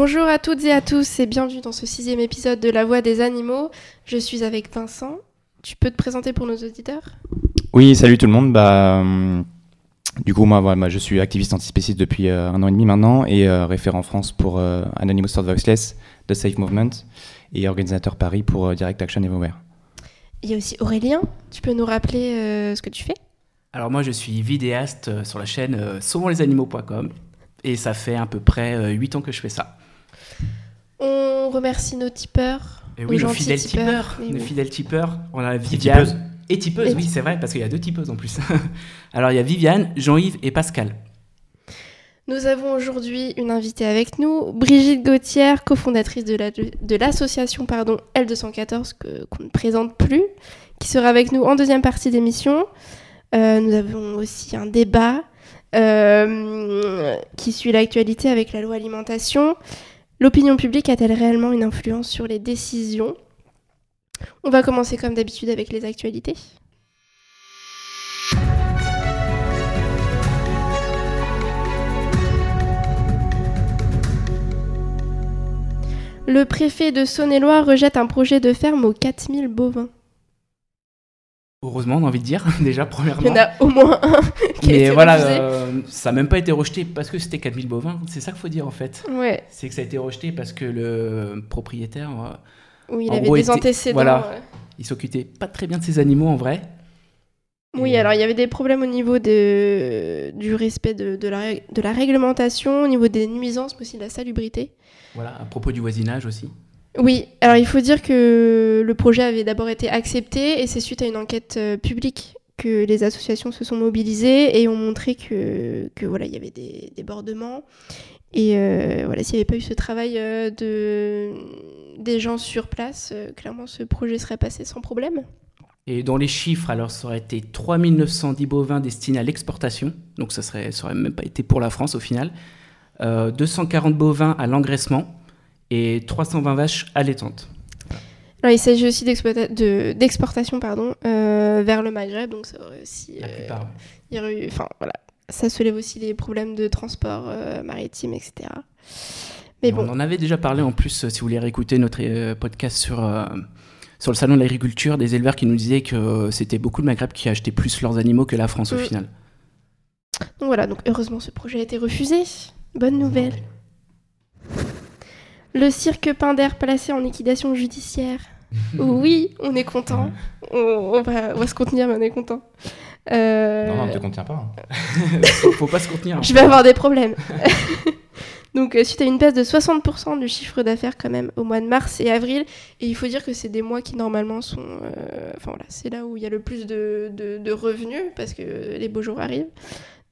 Bonjour à toutes et à tous et bienvenue dans ce sixième épisode de La Voix des animaux. Je suis avec Vincent. Tu peux te présenter pour nos auditeurs? Oui, salut tout le monde. Bah, hum, du coup, moi, voilà, moi, je suis activiste antispéciste depuis euh, un an et demi maintenant et euh, référent en France pour euh, Anonymous Sword Voxless, The Safe Movement et organisateur Paris pour euh, Direct Action Everywhere. Il y a aussi Aurélien. Tu peux nous rappeler euh, ce que tu fais? Alors moi je suis vidéaste euh, sur la chaîne euh, sauvonlesanimaux.com et ça fait à peu près euh, 8 ans que je fais ça. On remercie nos tipeurs. Et nos oui, nos fidèles tipeurs, nos oui. fidèles tipeurs, on a. Viviane et tipeuses, Et oui c'est vrai parce qu'il y a deux tipeuses en plus. Alors il y a Viviane, Jean-Yves et Pascal. Nous avons aujourd'hui une invitée avec nous, Brigitte Gauthier, cofondatrice de la- de l'association pardon, L214, que- qu'on ne présente plus, qui sera avec nous en deuxième partie d'émission. Euh, nous avons aussi un débat euh, qui suit l'actualité avec la loi alimentation. L'opinion publique a-t-elle réellement une influence sur les décisions? On va commencer comme d'habitude avec les actualités. Le préfet de Saône-et-Loire rejette un projet de ferme aux 4000 bovins. Heureusement on a envie de dire déjà Il y premièrement. en a au moins un qui a Mais été voilà, refusé. euh, ça n'a même pas été rejeté parce que c'était 4000 bovins, c'est ça qu'il faut dire en fait. Ouais, C'est que ça a été rejeté parce que le propriétaire, euh, oui, il En avait gros, des était- antécédents. voilà. ouais. il s'occupait pas très bien de ses animaux en vrai. Oui, Et- alors il y avait des problèmes au niveau de, du respect de, de la, règ- de la réglementation, au niveau des nuisances, mais aussi de la salubrité. Voilà, à propos du voisinage aussi. Oui, alors il faut dire que le projet avait d'abord été accepté et c'est suite à une enquête euh, publique que les associations se sont mobilisées et ont montré que, voilà, il y avait des débordements. Et euh, voilà, s'il n'y avait pas eu ce travail euh, de, des gens sur place, clairement ce projet serait passé sans problème. Et dans les chiffres, alors ça aurait été 3910 bovins destinés à l'exportation, donc ça serait, ça aurait même pas été pour la France au final. Euh, 240 bovins à l'engraissement et 320 vaches allaitantes. Alors, il s'agit aussi de- d'exportation pardon, euh, vers le Maghreb, donc ça aussi. La euh, plupart. il y aurait eu- enfin, voilà, ça soulève aussi les problèmes de transport euh, maritime, etc. Mais bon, On en avait déjà parlé en plus, si vous voulez réécouter notre podcast sur, euh, sur le salon de l'agriculture, des éleveurs qui nous disaient que c'était beaucoup le Maghreb qui achetaient plus leurs animaux que la France au Mm. final. donc voilà, donc heureusement ce projet a été refusé. Bonne nouvelle. Le cirque Pinder placé en liquidation judiciaire. oui, on est content. On, on va, on va se contenir, mais on est content. Euh, Non, non, ne te contiens pas. hein. faut, faut pas se contenir. Je vais avoir des problèmes. Donc, euh, suite à une baisse de 60% du chiffre d'affaires quand même au mois de mars et avril, et il faut dire que c'est des mois qui normalement sont, euh, enfin voilà, c'est là où il y a le plus de, de- de revenus parce que les beaux jours arrivent.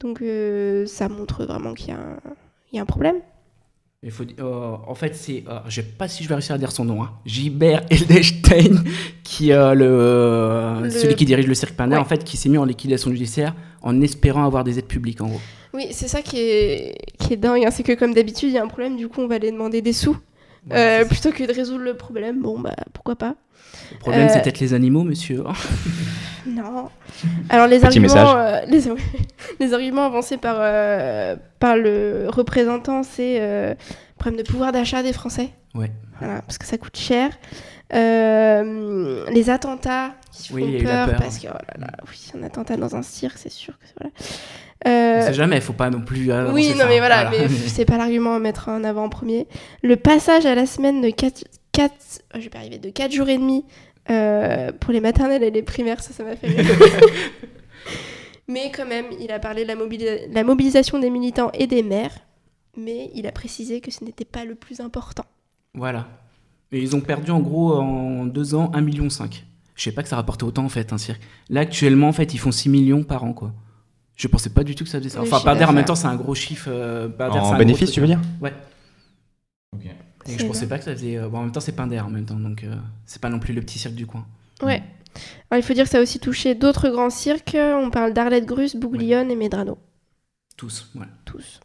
Donc, euh, ça montre vraiment qu'il un- y a un problème. Il faut, euh, en fait, c'est, euh, je sais pas si je vais réussir à dire son nom, hein. Gilbert Eldestein, qui euh, le, Le- celui qui dirige le cirque Ouais. en fait, qui s'est mis en liquidation judiciaire en espérant avoir des aides publiques, en gros. Oui, c'est ça qui est, qui est dingue, hein, c'est que comme d'habitude, il y a un problème, du coup, on va aller demander des sous. Euh, plutôt que de résoudre le problème, bon, bah pourquoi pas. le problème, c'est euh, peut-être les animaux, monsieur. Non. Alors les Petit arguments, euh, les, les arguments avancés par, euh, par le représentant, c'est euh, le problème de pouvoir d'achat des Français. Ouais. Voilà, parce que ça coûte cher. Euh, les attentats qui Oui, font peur, peur. parce que oh là là, oui, un attentat dans un cirque, c'est sûr que voilà. On Euh, sait jamais, faut pas non plus. euh, oui, non ça. mais voilà, mais c'est pas l'argument à mettre en avant en premier. Le passage à la semaine de 4, 4 je vais pas arriver, de 4 jours et demi euh, pour les maternelles et les primaires, ça, ça m'a fait rire. mais quand même, il a parlé de la mobilisation des militants et des maires, mais il a précisé que ce n'était pas le plus important. Voilà. Et ils ont perdu en gros en deux ans 1,5 million. Je sais pas que ça rapportait autant en fait un cirque. Là actuellement en fait ils font 6 millions par an quoi. Je pensais pas du tout que ça faisait ça. Enfin chiffre Bader en même temps c'est un gros chiffre. euh, Bader, c'est un En bénéfice, tu veux dire? Ouais. Ok. Et je pensais bien. pas que ça faisait. euh, bon, en même temps c'est Pinder en même temps donc euh, c'est pas non plus le petit cirque du coin. Ouais. Alors, il faut dire que ça a aussi touché d'autres grands cirques. On parle d'Arlette Grus, Bouglione et Medrano. Tous. Voilà. tous.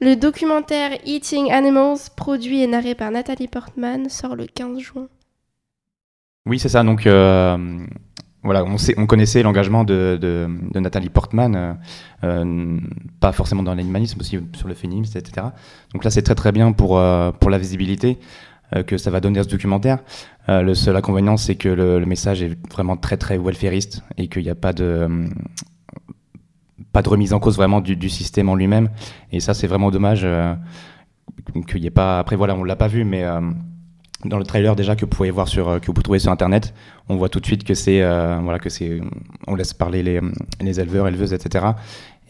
Le documentaire Eating Animals, produit et narré par Nathalie Portman, sort le 15 juin. Oui, c'est ça. Donc, euh, voilà, on, sait, on connaissait l'engagement de, Nathalie Portman, euh, euh, pas forcément dans l'animalisme, aussi sur le féminisme, etc. Donc là, c'est très très bien pour, euh, la visibilité que ça va donner à ce documentaire. Le seul inconvénient, c'est que le, message est vraiment très très welfariste et qu'il n'y a pas de remise en cause vraiment du, du système en lui-même. Et ça, c'est vraiment dommage qu'il n'y ait pas. Après, voilà, on l'a pas vu, mais dans le trailer déjà que vous pouvez voir sur que vous pouvez trouver sur internet, on voit tout de suite que c'est euh, voilà que c'est on laisse parler les, les éleveurs, éleveuses, etc.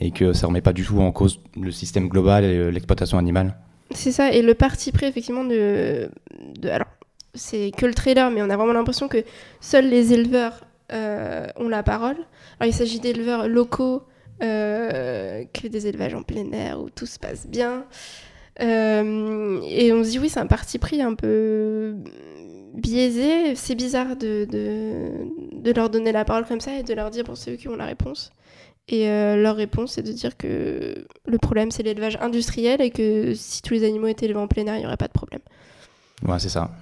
Et que ça remet pas du tout en cause le système global et l'exploitation animale. C'est ça. Et le parti pris effectivement de, de alors c'est que le trailer, mais on a vraiment l'impression que seuls les éleveurs euh, ont la parole. Alors il s'agit d'éleveurs locaux, euh, que des élevages en plein air où tout se passe bien. Euh, et on se dit, oui, c'est un parti pris un peu biaisé. C'est bizarre de, de, leur donner la parole comme ça et de leur dire, bon, c'est eux qui ont la réponse. Et euh, leur réponse, c'est de dire que le problème, c'est l'élevage industriel et que si tous les animaux étaient élevés en plein air, il n'y aurait pas de problème. Ouais, c'est ça.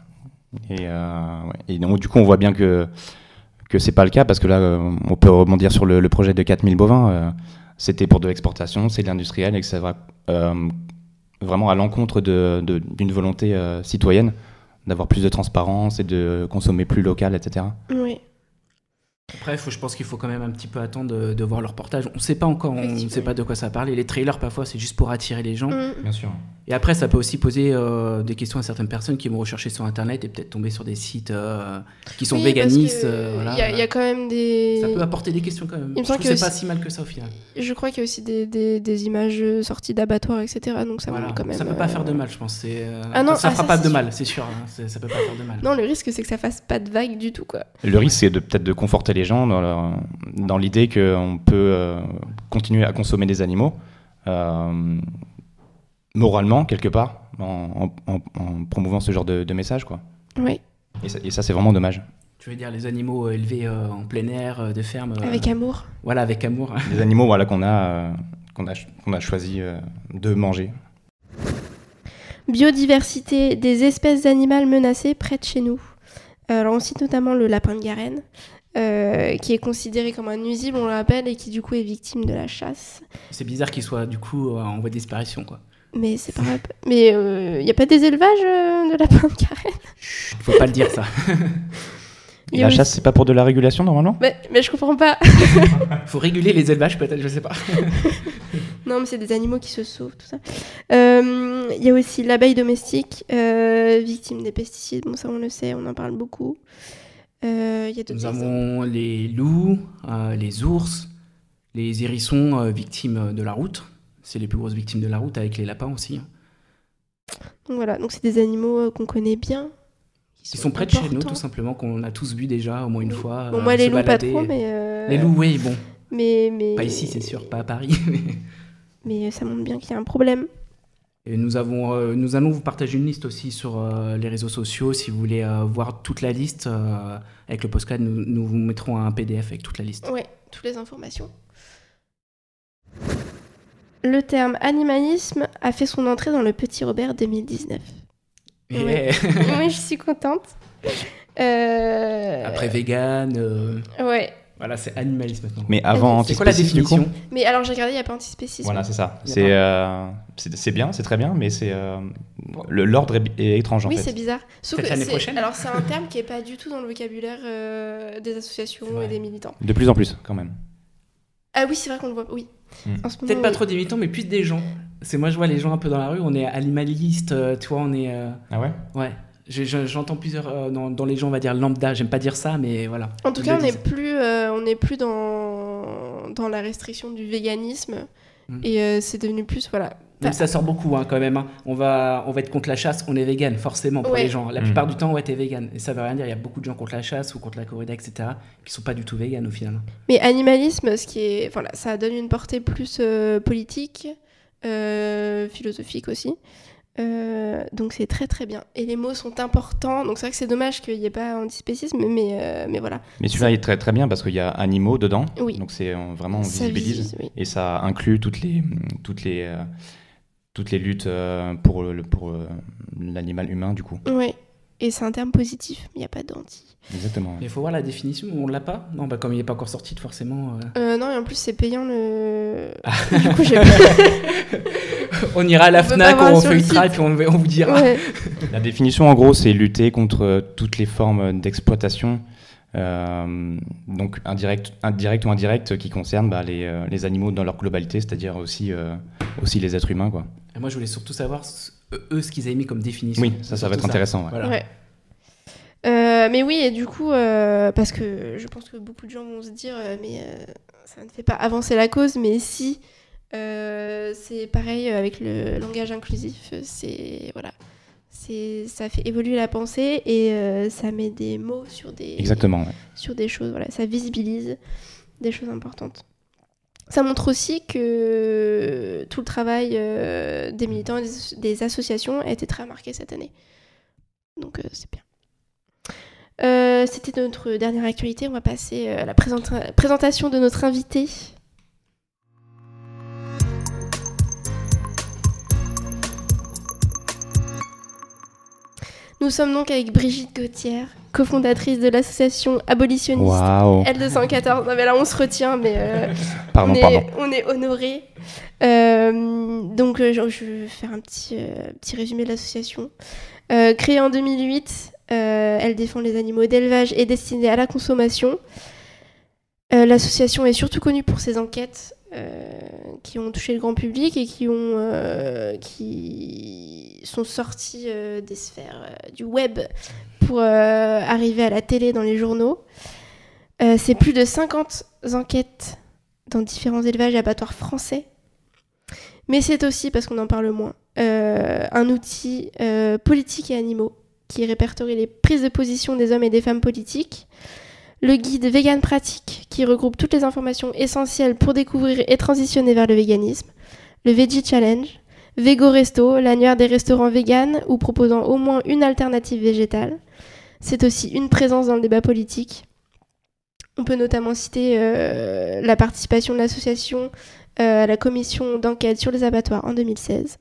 Et, euh, et, donc, du coup, on voit bien que, que c'est pas le cas parce que là, on peut rebondir sur le, projet de 4000 bovins. C'était pour de l'exportation, c'est de l'industriel et que ça va vraiment à l'encontre d'une volonté euh, citoyenne d'avoir plus de transparence et de consommer plus local, etc. Oui. Après, faut, je pense qu'il faut quand même un petit peu attendre de, de voir le reportage. On ne sait pas encore, on ne sait pas de quoi ça parle. Et les trailers, parfois, c'est juste pour attirer les gens. Mmh. Bien sûr. Et après, ça peut aussi poser euh, des questions à certaines personnes qui vont rechercher sur Internet et peut-être tomber sur des sites euh, qui sont oui, véganistes. Il euh, voilà, y, a, y, a quand même des. Ça peut apporter des questions quand même. Il me je trouve que c'est pas si mal que ça au final. Je crois qu'il y a aussi des, des, des, images sorties d'abattoirs, etc. Donc ça voilà. quand même. Ça peut pas faire de mal, je pense. Ah non, ça ah, fera ça, pas de sûr. mal, c'est sûr. Hein. Ça peut pas faire de mal. Non, le risque, c'est que ça fasse pas de vague du tout, quoi. Le risque, c'est de peut-être de conforter les gens dans, leur, dans l'idée qu'on peut euh, continuer à consommer des animaux. Euh, moralement quelque part en, en, en, promouvant ce genre de, de message quoi. Oui. Et ça, et ça c'est vraiment dommage. Tu veux dire les animaux élevés euh, en plein air, euh, de ferme euh, Avec amour. Voilà, avec amour. Les animaux voilà qu'on a euh, qu'on a qu'on a choisi euh, de manger. Biodiversité des espèces animales menacées près de chez nous. Alors on cite notamment le lapin de Garenne. Euh, qui est considéré comme un nuisible, on le rappelle, et qui du coup est victime de la chasse. C'est bizarre qu'il soit du coup en voie de disparition, quoi. Mais c'est pas grave. Mais il euh, n'y a pas des élevages euh, de lapins de Garenne Faut pas le dire ça. Et la chasse, c'est pas pour de la régulation normalement? Mais, mais je comprends pas. Faut réguler les élevages peut-être, je sais pas. non, mais c'est des animaux qui se sauvent, tout ça. Il euh, y a aussi l'abeille domestique, euh, victime des pesticides. Bon, ça on le sait, on en parle beaucoup. Euh, y a Nous avons les loups, euh, les ours, les hérissons euh, victimes de la route. C'est les plus grosses victimes de la route avec les lapins aussi. hein. Donc voilà, donc c'est des animaux qu'on connaît bien. Qui sont, sont près de chez nous, tout simplement, qu'on a tous vu déjà au moins une oui. fois. Bon, moi, les loups, pas trop, mais. Les loups, oui, bon. Mais, mais... Pas ici, c'est sûr, pas à Paris. mais ça montre bien qu'il y a un problème. Et nous, avons, euh, nous allons vous partager une liste aussi sur euh, les réseaux sociaux. Si vous voulez euh, voir toute la liste, avec le postcard, nous, nous vous mettrons un PDF avec toute la liste. Ouais, toutes les informations. Le terme animalisme a fait son entrée dans le Petit Robert 2019. Yeah. Ouais. oui, je suis contente. Après vegan. Ouais. Voilà, c'est animalisme maintenant. Mais avant C'est quoi la définition Mais alors j'ai regardé, il n'y a pas antispécisme. Voilà, c'est ça. C'est euh, c'est bien, c'est très bien, mais c'est euh, le- l'ordre est, est étrange en Oui, fait. c'est bizarre. Sauf que l'année prochaine. Alors c'est un terme qui n'est pas du tout dans le vocabulaire euh, des associations et des militants. De plus en plus, quand même. Ah oui, c'est vrai qu'on le voit. Oui. Mm. Moment, Peut-être pas oui. trop des militants, mais plus des gens. C'est moi, je vois les gens un peu dans la rue, on est animaliste, euh, tu vois, on est. euh, Ah ouais? Ouais. Je- je- J'entends plusieurs euh, dans, dans les gens, on va dire lambda. J'aime pas dire ça, mais voilà. En tout cas, on n'est plus, euh, on n'est plus dans, dans la restriction du véganisme. Mm. Et euh, c'est devenu plus, voilà. Même ça sort beaucoup hein, quand même. hein. On, va, on va être contre la chasse, on est vegan, forcément, pour Ouais. les gens. La Mm. plupart du temps, ouais, t'es vegan. Et ça veut rien dire. Il y a beaucoup de gens contre la chasse ou contre la corrida, etc., qui sont pas du tout vegan au final. Mais animalisme, ce qui est, voilà, ça donne une portée plus euh, politique, euh, philosophique aussi. Euh, donc c'est très très bien. Et les mots sont importants. Donc c'est vrai que c'est dommage qu'il n'y ait pas antispécisme, mais, euh, mais voilà. Mais celui-là est très très bien parce qu'il y a animaux dedans. Oui. Donc c'est euh, vraiment on Ça visibilise. oui. Et ça inclut toutes les, toutes les, toutes les luttes pour le- pour l'animal humain, du coup. Ouais. Et c'est un terme positif, il n'y a pas d'anti. Exactement. Mais il faut voir la définition, on l'a pas Non, bah comme il n'est pas encore sorti, forcément. Euh... Euh, non, et en plus c'est payant le. Ah. du coup, j'ai On ira à la Fnac, on fait une trappe et on, on, vous dira. Ouais. La définition, en gros, c'est lutter contre toutes les formes d'exploitation. Euh, donc indirect, indirect ou indirect qui concernent bah, les, euh, les, animaux dans leur globalité, c'est-à-dire aussi, euh, aussi les êtres humains. Quoi. Et moi, je voulais surtout savoir, eux, ce qu'ils avaient mis comme définition. Oui, ça, ça va être intéressant. Ouais. Voilà. Ouais. Euh, mais oui, et du coup, euh, parce que je pense que beaucoup de gens vont se dire, euh, mais ça ne fait pas avancer la cause, mais si, c'est pareil avec le langage inclusif, c'est voilà, c'est ça fait évoluer la pensée et ça met des mots sur des exactement sur des choses, voilà, ça visibilise des choses importantes. Ça montre aussi que tout le travail des militants et des, associations a été très marqué cette année. Donc c'est bien. Euh, C'était notre dernière actualité. On va passer à la présentation de notre invité. Nous sommes donc avec Brigitte Gauthier, cofondatrice de l'association abolitionniste L214. Non mais là on se retient, mais euh, pardon, on, est, pardon. on, est, honoré. Euh, donc euh, je, vais faire un petit, euh, petit résumé de l'association. créée en 2008, euh, elle défend les animaux d'élevage et destinés à la consommation. L'association est surtout connue pour ses enquêtes qui ont touché le grand public et qui, ont, euh, qui sont sorties euh, des sphères du web pour arriver à la télé dans les journaux. C'est plus de 50 enquêtes dans différents élevages et abattoirs français. Mais c'est aussi, parce qu'on en parle moins, un outil politique et animaux qui répertorie les prises de position des hommes et des femmes politiques, le guide Vegan Pratique, qui regroupe toutes les informations essentielles pour découvrir et transitionner vers le véganisme, le Veggie Challenge, Vego Resto, l'annuaire des restaurants véganes ou proposant au moins une alternative végétale. C'est aussi une présence dans le débat politique. On peut notamment citer euh, la participation de l'association euh, à la commission d'enquête sur les abattoirs en 2016.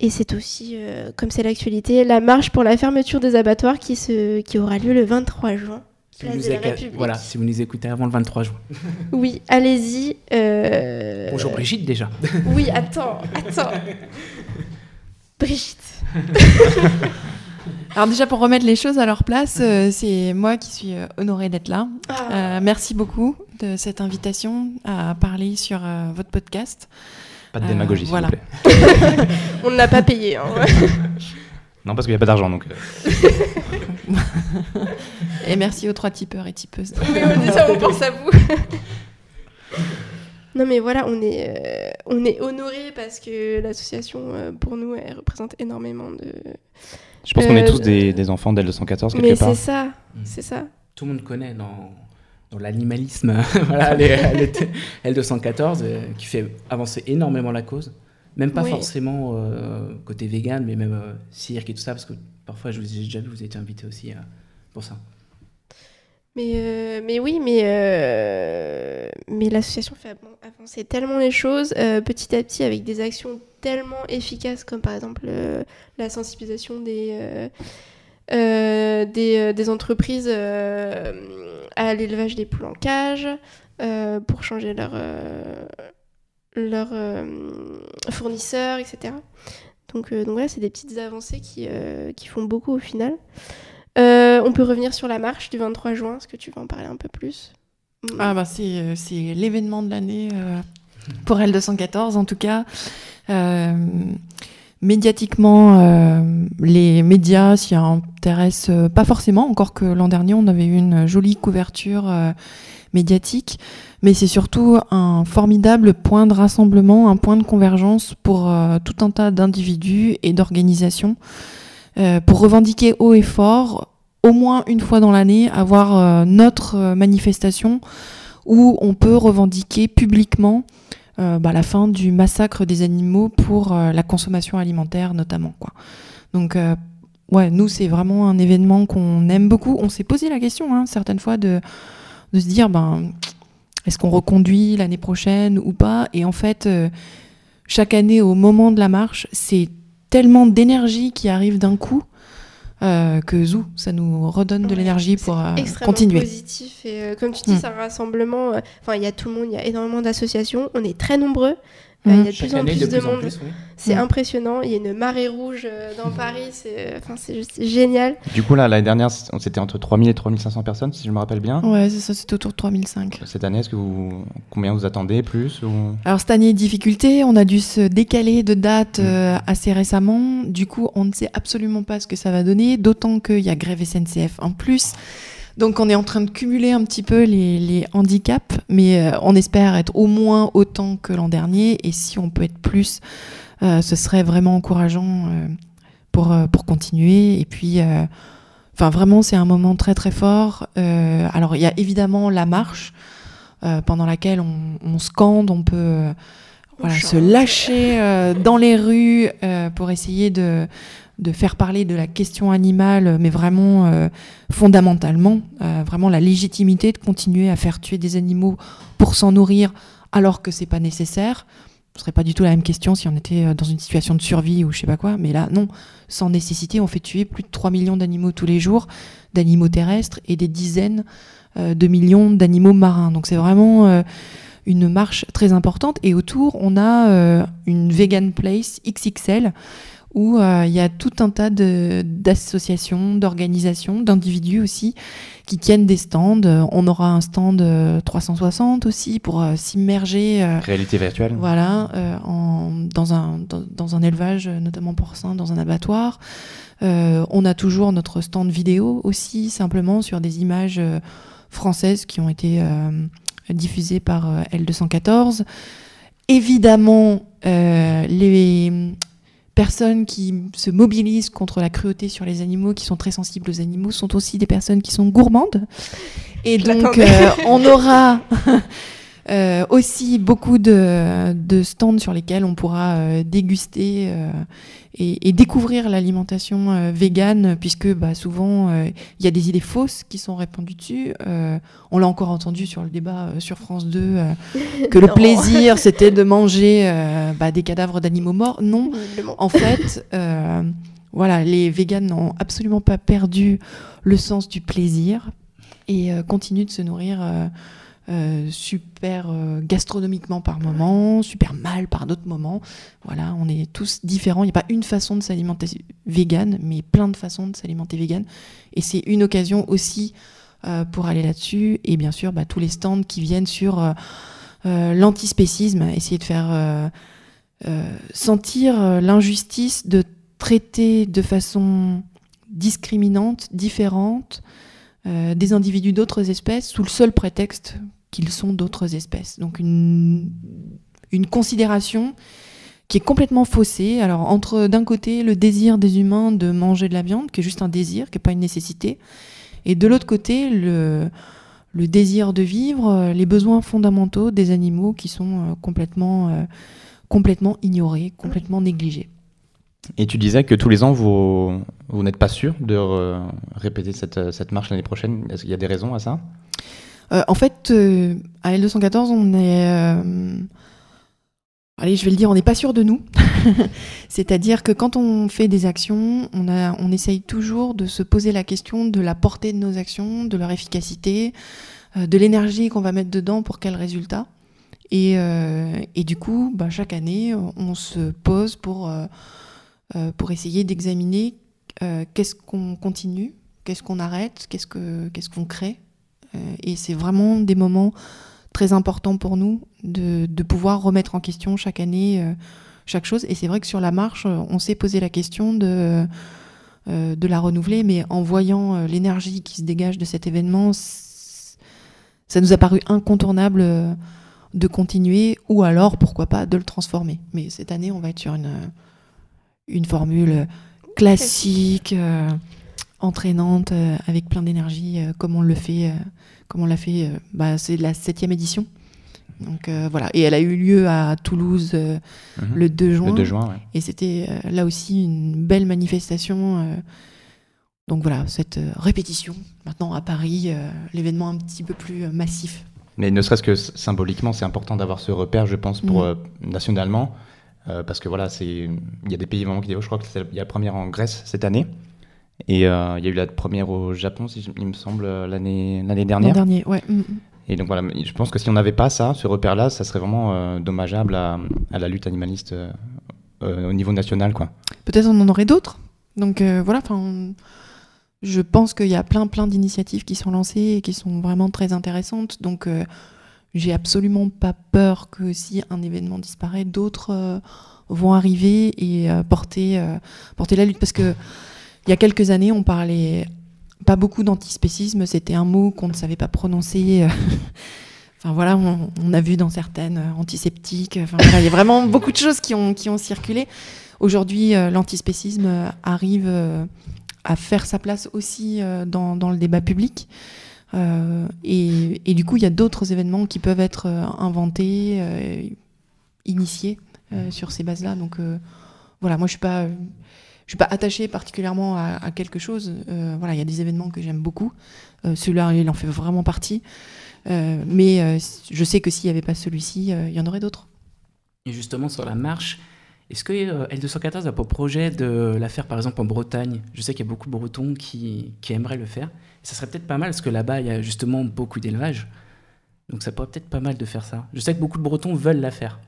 Et c'est aussi, euh, comme c'est l'actualité, la marche pour la fermeture des abattoirs qui, aura lieu le 23 juin. Si vous, nous voilà, si vous nous écoutez avant le 23 juin. Oui, allez-y. Euh... Bonjour Brigitte déjà. Oui, attends, attends. Brigitte. Alors déjà pour remettre les choses à leur place, euh, c'est moi qui suis euh, honorée d'être là. Ah. Euh, merci beaucoup de cette invitation à parler sur votre podcast. Pas de démagogie, s'il voilà. vous plaît. On ne l'a pas payé. Hein. Non, parce qu'il n'y a pas d'argent, donc. euh. Et merci aux trois tipeurs et tipeuses. Oui, on dit ça, on pense à vous. Non mais voilà, on est, euh, on est honoré parce que l'association, euh, pour nous, elle représente énormément de... Je pense qu'on est tous des, des enfants d'L214 quelque Mais part. c'est ça, Mm. c'est ça. Tout le monde connaît dans, dans l'animalisme, voilà, elle, est- elle était- L214, euh, qui fait avancer énormément la cause. Même pas Oui. forcément euh, côté vegan, mais même euh, cirque et tout ça, parce que parfois, je vous ai déjà vu, vous été invité aussi euh, pour ça. Mais, mais oui, mais, mais l'association fait av- avancer tellement les choses petit à petit avec des actions tellement efficaces comme par exemple la sensibilisation des, euh, des, euh, des entreprises euh, à l'élevage des poules en cage pour changer leur, euh, leur euh, fournisseurs, etc. Donc, euh, donc voilà, c'est des petites avancées qui, euh, qui font beaucoup au final. On peut revenir sur la marche du 23 juin. Est-ce que tu veux en parler un peu plus? Ah bah c'est c'est l'événement de l'année pour L214 en tout cas. Médiatiquement, les médias s'y intéressent pas forcément, encore que l'an dernier on avait eu une jolie couverture médiatique, mais c'est surtout un formidable point de rassemblement, un point de convergence pour euh, tout un tas d'individus et d'organisations euh, pour revendiquer haut et fort au moins une fois dans l'année avoir euh, notre manifestation où on peut revendiquer publiquement bah, la fin du massacre des animaux pour la consommation alimentaire notamment. Donc ouais, nous c'est vraiment un événement qu'on aime beaucoup. On s'est posé la question hein, certaines fois de de se dire ben est-ce qu'on reconduit l'année prochaine ou pas? Et en fait, euh, chaque année au moment de la marche, c'est tellement d'énergie qui arrive d'un coup euh, que Zou. Ça nous redonne de l'énergie pour euh, extrêmement continuer. positif et euh, comme tu dis, Mm. c'est un rassemblement. Enfin, il y a tout le monde, il y a énormément d'associations. On est très nombreux. Euh, Il Mm. y a de Chaque plus en plus de de plus en monde. oui. C'est Mm. impressionnant. Il y a une marée rouge euh, dans Paris. C'est enfin, c'est juste génial. Du coup, là, l'année dernière, c'était entre 3000 et 3500 personnes, si je me rappelle bien. Ouais, c'est ça, c'est autour de 3005. Cette année, est-ce que vous, combien vous attendez plus ou... Alors cette année, difficulté, on a dû se décaler de date Mm. euh, assez récemment. Du coup, on ne sait absolument pas ce que ça va donner, d'autant qu'il y a grève SNCF en plus. Donc on est en train de cumuler un petit peu les, les handicaps, mais euh, on espère être au moins autant que l'an dernier. Et si on peut être plus, euh, ce serait vraiment encourageant euh, pour, pour continuer. Et puis, euh, enfin vraiment, c'est un moment très très fort. Alors il y a évidemment la marche pendant laquelle on, on scande, on peut voilà, se lâcher euh, dans les rues euh, pour essayer de, de faire parler de la question animale, mais vraiment euh, fondamentalement, euh, vraiment la légitimité de continuer à faire tuer des animaux pour s'en nourrir alors que c'est pas nécessaire. Ce serait pas du tout la même question si on était euh, dans une situation de survie ou je sais pas quoi, mais là non, sans nécessité, on fait tuer plus de 3 millions d'animaux tous les jours, d'animaux terrestres et des dizaines euh, de millions d'animaux marins. Donc c'est vraiment euh, une marche très importante. Et autour, on a euh, une vegan place XXL où euh, il y a tout un tas d'associations, d'organisations, d'individus aussi qui tiennent des stands. Euh, On aura un stand euh, 360 aussi pour euh, s'immerger. euh, Réalité virtuelle voilà, euh, en, dans, un, dans, dans un élevage, euh, notamment porcin, dans un abattoir. Euh, on a toujours notre stand vidéo aussi, simplement sur des images euh, françaises qui ont été euh, diffusées par euh, L214. Évidemment, euh, les personnes qui se mobilisent contre la cruauté sur les animaux, qui sont très sensibles aux animaux, sont aussi des personnes qui sont gourmandes. Et Je donc, euh, on aura euh, aussi beaucoup de, de stands sur lesquels on pourra euh, déguster euh, et, et découvrir l'alimentation végane, puisque bah, souvent il y a des idées fausses qui sont répandues dessus. On l'a encore entendu sur le débat sur France 2 euh, que le plaisir c'était de manger bah, des cadavres d'animaux morts. Non, en fait, voilà, les véganes n'ont absolument pas perdu le sens du plaisir et continuent de se nourrir euh, super euh, gastronomiquement par moments, super mal par d'autres moments. Voilà, on est tous différents. Il n'y a pas une façon de s'alimenter végane, mais plein de façons de s'alimenter végane. Et c'est une occasion aussi euh, pour aller là-dessus. Et bien sûr, bah, tous les stands qui viennent sur l'antispécisme, essayer de faire sentir l'injustice de traiter de façon discriminante, différente, des individus d'autres espèces sous le seul prétexte qu'ils sont d'autres espèces. Donc une, une considération qui est complètement faussée. Alors entre d'un côté le désir des humains de manger de la viande, qui est juste un désir, qui n'est pas une nécessité, et de l'autre côté le, le désir de vivre, les besoins fondamentaux des animaux qui sont euh, complètement, euh, complètement ignorés, complètement négligés. Et tu disais que tous les ans, vous, vous n'êtes pas sûr de euh, répéter cette, cette marche l'année prochaine. Est-ce qu'il y a des raisons à ça? Euh, en fait, euh, à L214, on est. euh, allez, je vais le dire, on n'est pas sûr de nous. C'est-à-dire que quand on fait des actions, on, essaye toujours de se poser la question de la portée de nos actions, de leur efficacité, de l'énergie qu'on va mettre dedans pour quel résultat. Et, du coup, bah, chaque année, on se pose pour, pour essayer d'examiner qu'est-ce qu'on continue, qu'est-ce qu'on arrête, qu'est-ce que- qu'est-ce qu'on crée. Euh, et c'est vraiment des moments très importants pour nous de, pouvoir remettre en question chaque année euh, chaque chose. Et c'est vrai que sur la marche, euh, on s'est posé la question de, la renouveler, mais en voyant l'énergie qui se dégage de cet événement, ça nous a paru incontournable de continuer, ou alors, pourquoi pas, de le transformer. Mais cette année, on va être sur une, formule classique, entraînante, euh, avec plein d'énergie, euh, comme on le fait, euh, comme on l'a fait. bah, c'est la septième édition. Donc euh, voilà, et elle a eu lieu à Toulouse euh, Mhm. le 2 juin. Le 2 juin, ouais. Et c'était euh, là aussi une belle manifestation. donc voilà, cette répétition. Maintenant à Paris, l'événement un petit peu plus massif. Mais ne serait-ce que symboliquement, c'est important d'avoir ce repère, je pense, pour Mhm. nationalement, parce que voilà, c'est il y a des pays vraiment qui disent, oh, je crois que c'est il y a la première en Grèce cette année, Et il y a eu la première au Japon, si il me semble, l'année l'année dernière. L'an dernier, ouais. Mm, mm. Et donc voilà, je pense que si on n'avait pas ça, ce repère-là, ça serait vraiment dommageable à, à, la lutte animaliste au niveau national, quoi. Peut-être on en aurait d'autres. Donc voilà, enfin je pense qu'il y a plein plein d'initiatives qui sont lancées et qui sont vraiment très intéressantes. Donc euh, j'ai absolument pas peur que si un événement disparaît, d'autres euh, vont arriver et euh, porter, porter la lutte. Parce que il y a quelques années, on parlait pas beaucoup d'antispécisme, c'était un mot qu'on ne savait pas prononcer. Enfin voilà, on, a vu dans certaines antiseptiques. Enfin, il y a vraiment beaucoup de choses qui ont, circulé. Aujourd'hui, l'antispécisme arrive à faire sa place aussi euh, dans, le débat public. Euh, et, du coup, il y a d'autres événements qui peuvent être euh, inventés, initiés sur ces bases-là. Donc voilà, moi je suis pas, je suis pas attachée particulièrement à, quelque chose. voilà, il y a des événements que j'aime beaucoup. Celui-là, il en fait vraiment partie. mais je sais que s'il n'y avait pas celui-ci, il y en aurait d'autres. Et justement, sur la marche, est-ce que euh, L214 a pour projet de la faire par exemple en Bretagne? Je sais qu'il y a beaucoup de Bretons qui, aimeraient le faire. Ça serait peut-être pas mal parce que là-bas, il y a justement beaucoup d'élevage. Donc ça pourrait peut-être pas mal de faire ça. Je sais que beaucoup de Bretons veulent la faire.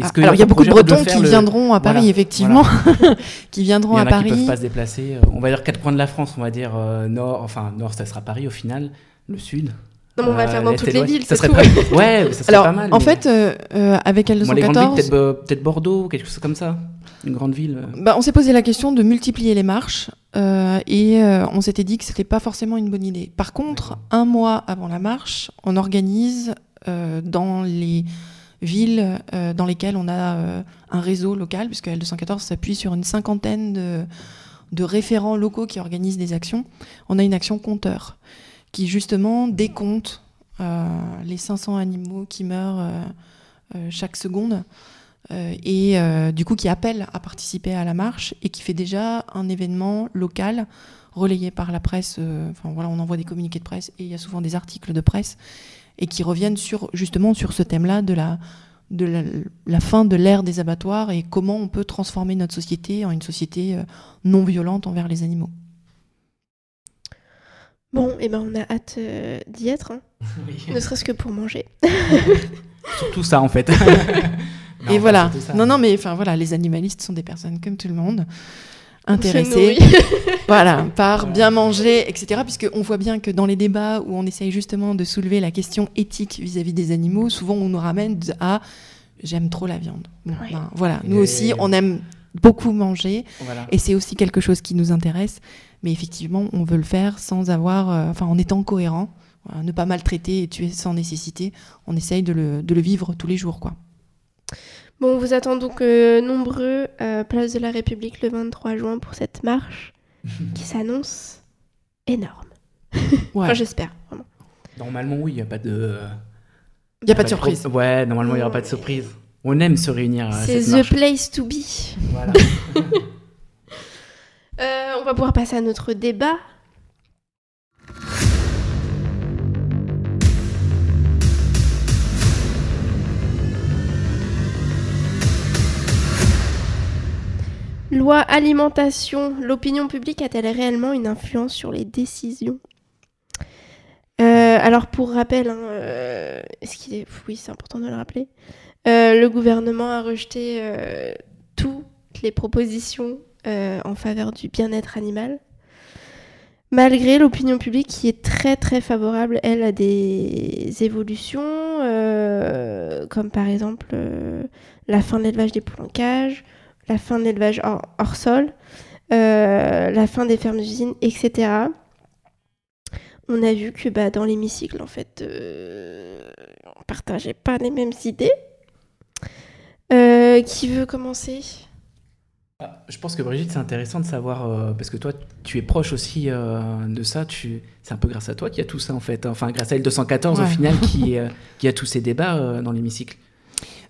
Ah, alors il y a beaucoup de Bretons qui viendront à Paris, effectivement, qui viendront à Paris. Qui peuvent pas se déplacer. Euh, on va dire quatre coins de la France, on va dire euh, nord, enfin nord, ça sera Paris au final, le sud, non, on va le faire dans toutes les villes, ça serait tout. Ouais, ça serait Alors, pas mal. En fait, euh, euh, avec L214... peut-être Bordeaux, quelque chose comme ça Une grande ville euh. bah, On s'est posé la question de multiplier les marches et on s'était dit que c'était pas forcément une bonne idée. Par contre, un mois avant la marche, on organise dans les villes dans lesquelles on a un réseau local, puisque L214 s'appuie sur une cinquantaine de, référents locaux qui organisent des actions, on a une action compteur qui justement décompte euh, les 500 animaux qui meurent euh, euh, chaque seconde et du coup qui appelle à participer à la marche et qui fait déjà un événement local relayé par la presse. Enfin voilà, on envoie des communiqués de presse et il y a souvent des articles de presse et qui reviennent sur justement sur ce thème-là de la de la, fin de l'ère des abattoirs et comment on peut transformer notre société en une société non violente envers les animaux. Bon, et eh ben on a hâte euh, d'y être, hein. ne serait-ce que pour manger. Surtout ça en fait. et voilà. Non, non, mais enfin voilà, les animalistes sont des personnes comme tout le monde, intéressées, voilà, par bien manger, etc. Puisqu'on voit bien que dans les débats où on essaye justement de soulever la question éthique vis-à-vis des animaux, souvent on nous ramène à j'aime trop la viande. Ben, voilà, nous aussi, on aime beaucoup manger, et c'est aussi quelque chose qui nous intéresse. Mais effectivement, on veut le faire sans avoir, euh, enfin, en étant cohérent, ne pas maltraiter et tuer sans nécessité. On essaye de le, de le vivre tous les jours, quoi. Bon, on vous attend donc euh, nombreux à Place de la République le 23 juin pour cette marche qui s'annonce énorme. enfin, j'espère, vraiment. Normalement, oui, il n'y a pas de. Il n'y a pas de surprise. Ouais, normalement, il n'y aura pas de surprise. On aime se réunir. C'est the place to be. Voilà. Euh, on va pouvoir passer à notre débat. Loi alimentation, l'opinion publique a-t-elle réellement une influence sur les décisions? Euh, Alors pour rappel, hein, euh, oui c'est important de le rappeler, le gouvernement a rejeté toutes les propositions euh, en faveur du bien-être animal, malgré l'opinion publique qui est très très favorable, elle, à des évolutions, euh, comme par exemple euh, la fin de l'élevage des poules en cage, la fin de l'élevage hors, sol, la fin des fermes d'usines, etc. On a vu que bah, dans l'hémicycle, en fait, on partageait pas les mêmes idées. qui veut commencer? Ah, je pense que Brigitte, c'est intéressant de savoir, euh, parce que toi, tu es proche aussi euh, de ça. Tu... C'est un peu grâce à toi qu'il y a tout ça, en fait. Enfin, grâce à L214, au final, qui, euh, qui, a tous ces débats dans l'hémicycle.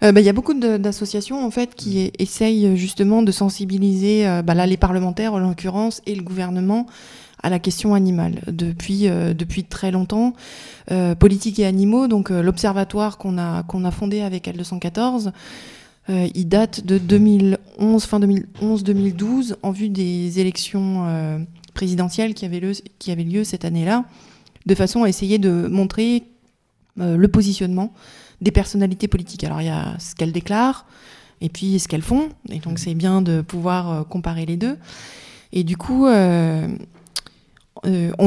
Bah, il y a beaucoup d'associations, en fait, qui essayent justement de sensibiliser bah, là, les parlementaires, en l'occurrence, et le gouvernement à la question animale depuis, depuis très longtemps. politique et animaux, donc l'observatoire qu'on a, qu'on a fondé avec L214, euh, il date de 2011, fin 2011-2012, en vue des élections euh, présidentielle qui avait, lieu, qui avait lieu cette année-là, de façon à essayer de montrer le positionnement des personnalités politiques. Alors il y a ce qu'elles déclarent et puis ce qu'elles font, et donc c'est bien de pouvoir comparer les deux. Et du coup, on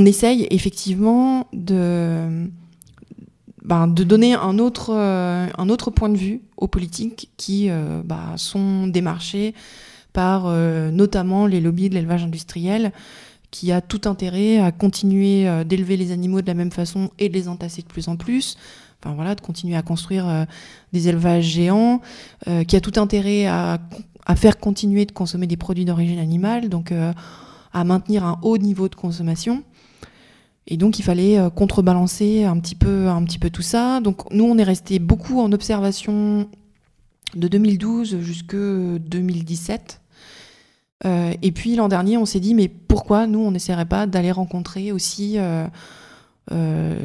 essaye effectivement de ben, de donner un autre, euh, un autre point de vue aux politiques qui euh, bah, sont démarchés par euh, notamment les lobbies de l'élevage industriel qui a tout intérêt à continuer d'élever les animaux de la même façon et de les entasser de plus en plus. Enfin voilà, de continuer à construire des élevages géants, qui a tout intérêt à, faire continuer de consommer des produits d'origine animale, donc à maintenir un haut niveau de consommation. Et donc il fallait euh, contrebalancer un petit peu, un petit peu tout ça. Donc nous on est resté beaucoup en observation de 2012 jusque 2017. Euh, et puis l'an dernier on s'est dit mais pourquoi nous on n'essaierait pas d'aller rencontrer aussi euh,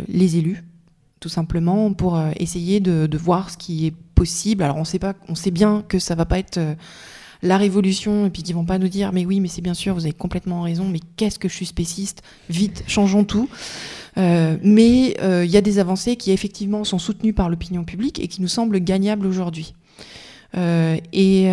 les élus tout simplement pour essayer de, voir ce qui est possible. Alors on sait pas, on sait bien que ça va pas être la révolution et puis qui vont pas nous dire mais oui mais c'est bien sûr vous avez complètement raison mais qu'est-ce que je suis spéciste? Vite changeons tout. Euh, mais euh, il y a des avancées qui effectivement sont soutenues par l'opinion publique et qui nous semblent gagnables aujourd'hui. Euh, et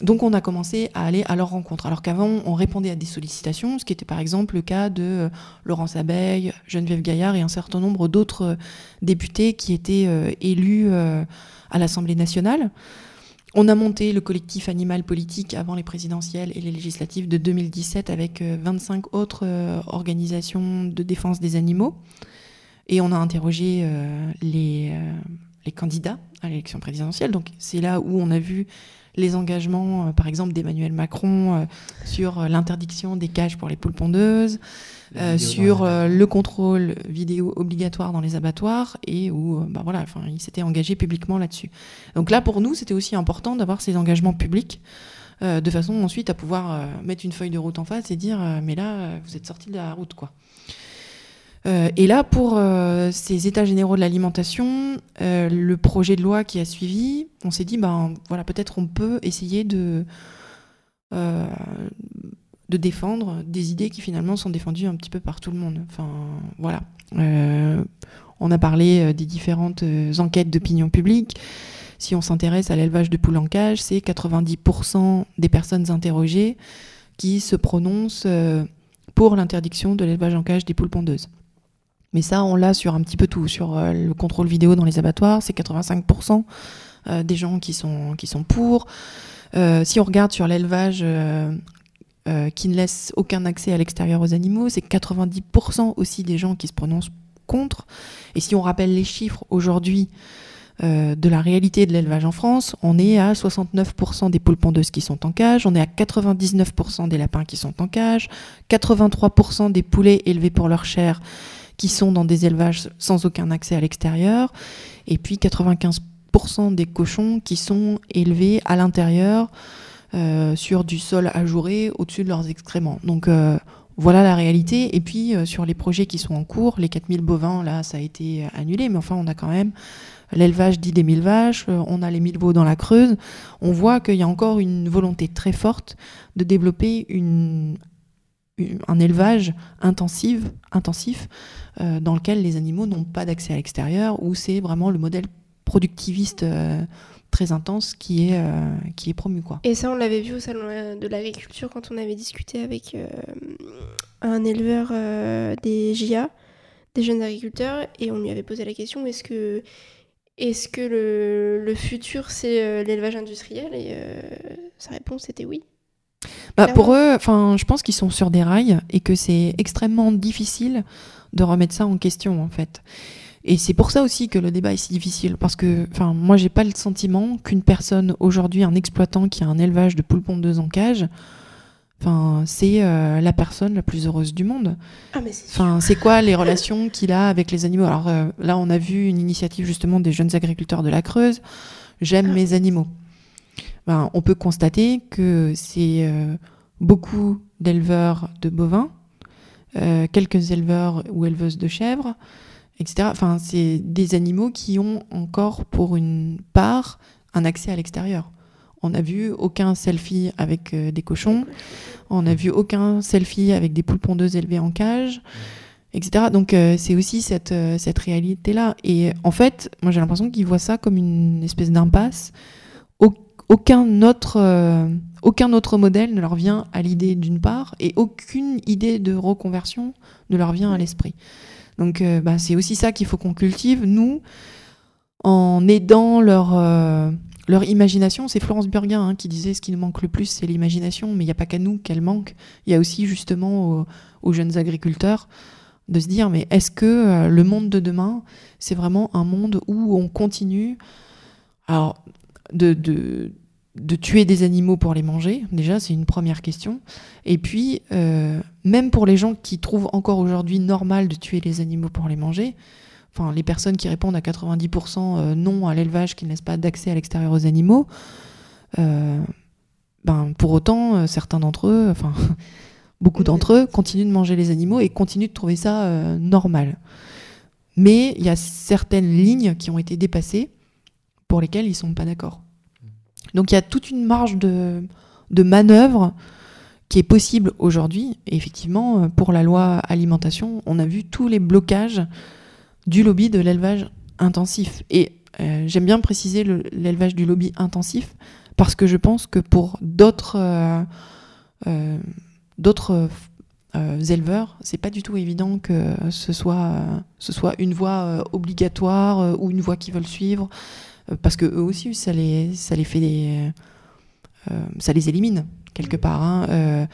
donc on a commencé à aller à leur rencontre, alors qu'avant on répondait à des sollicitations, ce qui était par exemple le cas de Laurence Abeille, Geneviève Gaillard et un certain nombre d'autres députés qui étaient élus à l'Assemblée nationale. On a monté le collectif Animal Politique avant les présidentielles et les législatives de 2017 avec 25 euh, autres euh, organisations de défense des animaux. Et on a interrogé euh, les, les candidats à l'élection présidentielle. Donc c'est là où on a vu les engagements, par exemple, d'Emmanuel Macron sur l'interdiction des cages pour les poules pondeuses, euh, sur euh, le contrôle vidéo obligatoire dans les abattoirs et où euh, bah voilà, il s'était engagé publiquement là-dessus. Donc là, pour nous, c'était aussi important d'avoir ces engagements publics. de façon ensuite à pouvoir mettre une feuille de route en face et dire mais là vous êtes sorti de la route quoi. Et là, pour ces états généraux de l'alimentation, le projet de loi qui a suivi, on s'est dit, ben voilà, peut-être on peut essayer de de défendre des idées qui finalement sont défendues un petit peu par tout le monde. Enfin, voilà. Euh, on a parlé euh, des différentes euh, enquêtes d'opinion publique. Si on s'intéresse à l'élevage de poules en cage, c'est 90% des personnes interrogées qui se prononcent pour l'interdiction de l'élevage en cage des poules pondeuses. Mais ça, on l'a sur un petit peu tout. Sur le contrôle vidéo dans les abattoirs, c'est 85% des gens qui sont, qui sont pour. si on regarde sur l'élevage euh, qui ne laisse aucun accès à l'extérieur aux animaux. C'est 90% aussi des gens qui se prononcent contre. Et si on rappelle les chiffres aujourd'hui euh, de la réalité de l'élevage en France, on est à 69% des poules pondeuses qui sont en cage, on est à 99% des lapins qui sont en cage, 83% des poulets élevés pour leur chair qui sont dans des élevages sans aucun accès à l'extérieur, et puis 95% des cochons qui sont élevés à l'intérieur euh, sur du sol ajouré au-dessus de leurs excréments. Donc euh, voilà la réalité. Et puis euh, sur les projets qui sont en cours, les 4000 bovins, là, ça a été annulé, mais enfin, on a quand même l'élevage dit des 1000 vaches, on a les 1000 veaux dans la Creuse. On voit qu'il y a encore une volonté très forte de développer une, un élevage intensif, intensif dans lequel les animaux n'ont pas d'accès à l'extérieur, où c'est vraiment le modèle productiviste très intense qui est, euh, qui est promu. Quoi. Et ça, on l'avait vu au Salon de l'Agriculture quand on avait discuté avec euh, un éleveur euh, des GIA, des jeunes agriculteurs, et on lui avait posé la question est-ce que, est-ce que le, le futur, c'est l'élevage industriel? Et sa réponse était oui. Bah, pour eux, enfin, je pense qu'ils sont sur des rails et que c'est extrêmement difficile de remettre ça en question en fait. Et c'est pour ça aussi que le débat est si difficile, parce que, enfin, moi, j'ai pas le sentiment qu'une personne aujourd'hui, un exploitant qui a un élevage de poules pondeuses en cage, enfin, c'est euh, la personne la plus heureuse du monde. Ah, enfin, c'est quoi les relations qu'il a avec les animaux? Alors euh, là, on a vu une initiative justement des jeunes agriculteurs de la Creuse. J'aime ah. mes animaux. Ben, on peut constater que c'est euh, beaucoup d'éleveurs de bovins, quelques éleveurs ou éleveuses de chèvres. Enfin, c'est des animaux qui ont encore pour une part un accès à l'extérieur. On n'a vu aucun selfie avec des cochons. On n'a vu aucun selfie avec des poules pondeuses élevées en cage, etc. Donc c'est aussi cette, cette réalité-là. Et en fait, moi j'ai l'impression qu'ils voient ça comme une espèce d'impasse. Aucun autre aucun autre modèle ne leur vient à l'idée d'une part, et aucune idée de reconversion ne leur vient à l'esprit. Donc euh, bah, c'est aussi ça qu'il faut qu'on cultive, nous, en aidant leur, euh, imagination. C'est Florence Burguin hein, qui disait ce qui nous manque le plus, c'est l'imagination, mais il n'y a pas qu'à nous qu'elle manque, il y a aussi justement aux, jeunes agriculteurs de se dire, mais est-ce que euh, le monde de demain, c'est vraiment un monde où on continue? Alors, de, tuer des animaux pour les manger, déjà c'est une première question. Et puis, euh, même pour les gens qui trouvent encore aujourd'hui normal de tuer les animaux pour les manger, enfin les personnes qui répondent à 90% euh, non à l'élevage, qui ne laissent pas d'accès à l'extérieur aux animaux, euh, ben, pour autant, certains d'entre eux, beaucoup d'entre eux, continuent de manger les animaux et continuent de trouver ça normal. Mais il y a certaines lignes qui ont été dépassées pour lesquelles ils ne sont pas d'accord. Donc il y a toute une marge de, manœuvre qui est possible aujourd'hui. Et effectivement, pour la loi alimentation, on a vu tous les blocages du lobby de l'élevage intensif. Et euh, j'aime bien préciser l'élevage du lobby intensif parce que je pense que pour d'autres euh, euh, d'autres éleveurs, c'est pas du tout évident que ce soit, ce soit une voie obligatoire ou une voie qu'ils veulent suivre. Euh, parce que eux aussi, ça les, ça les fait des, euh, ça les élimine quelque mm. part. Hein. Euh,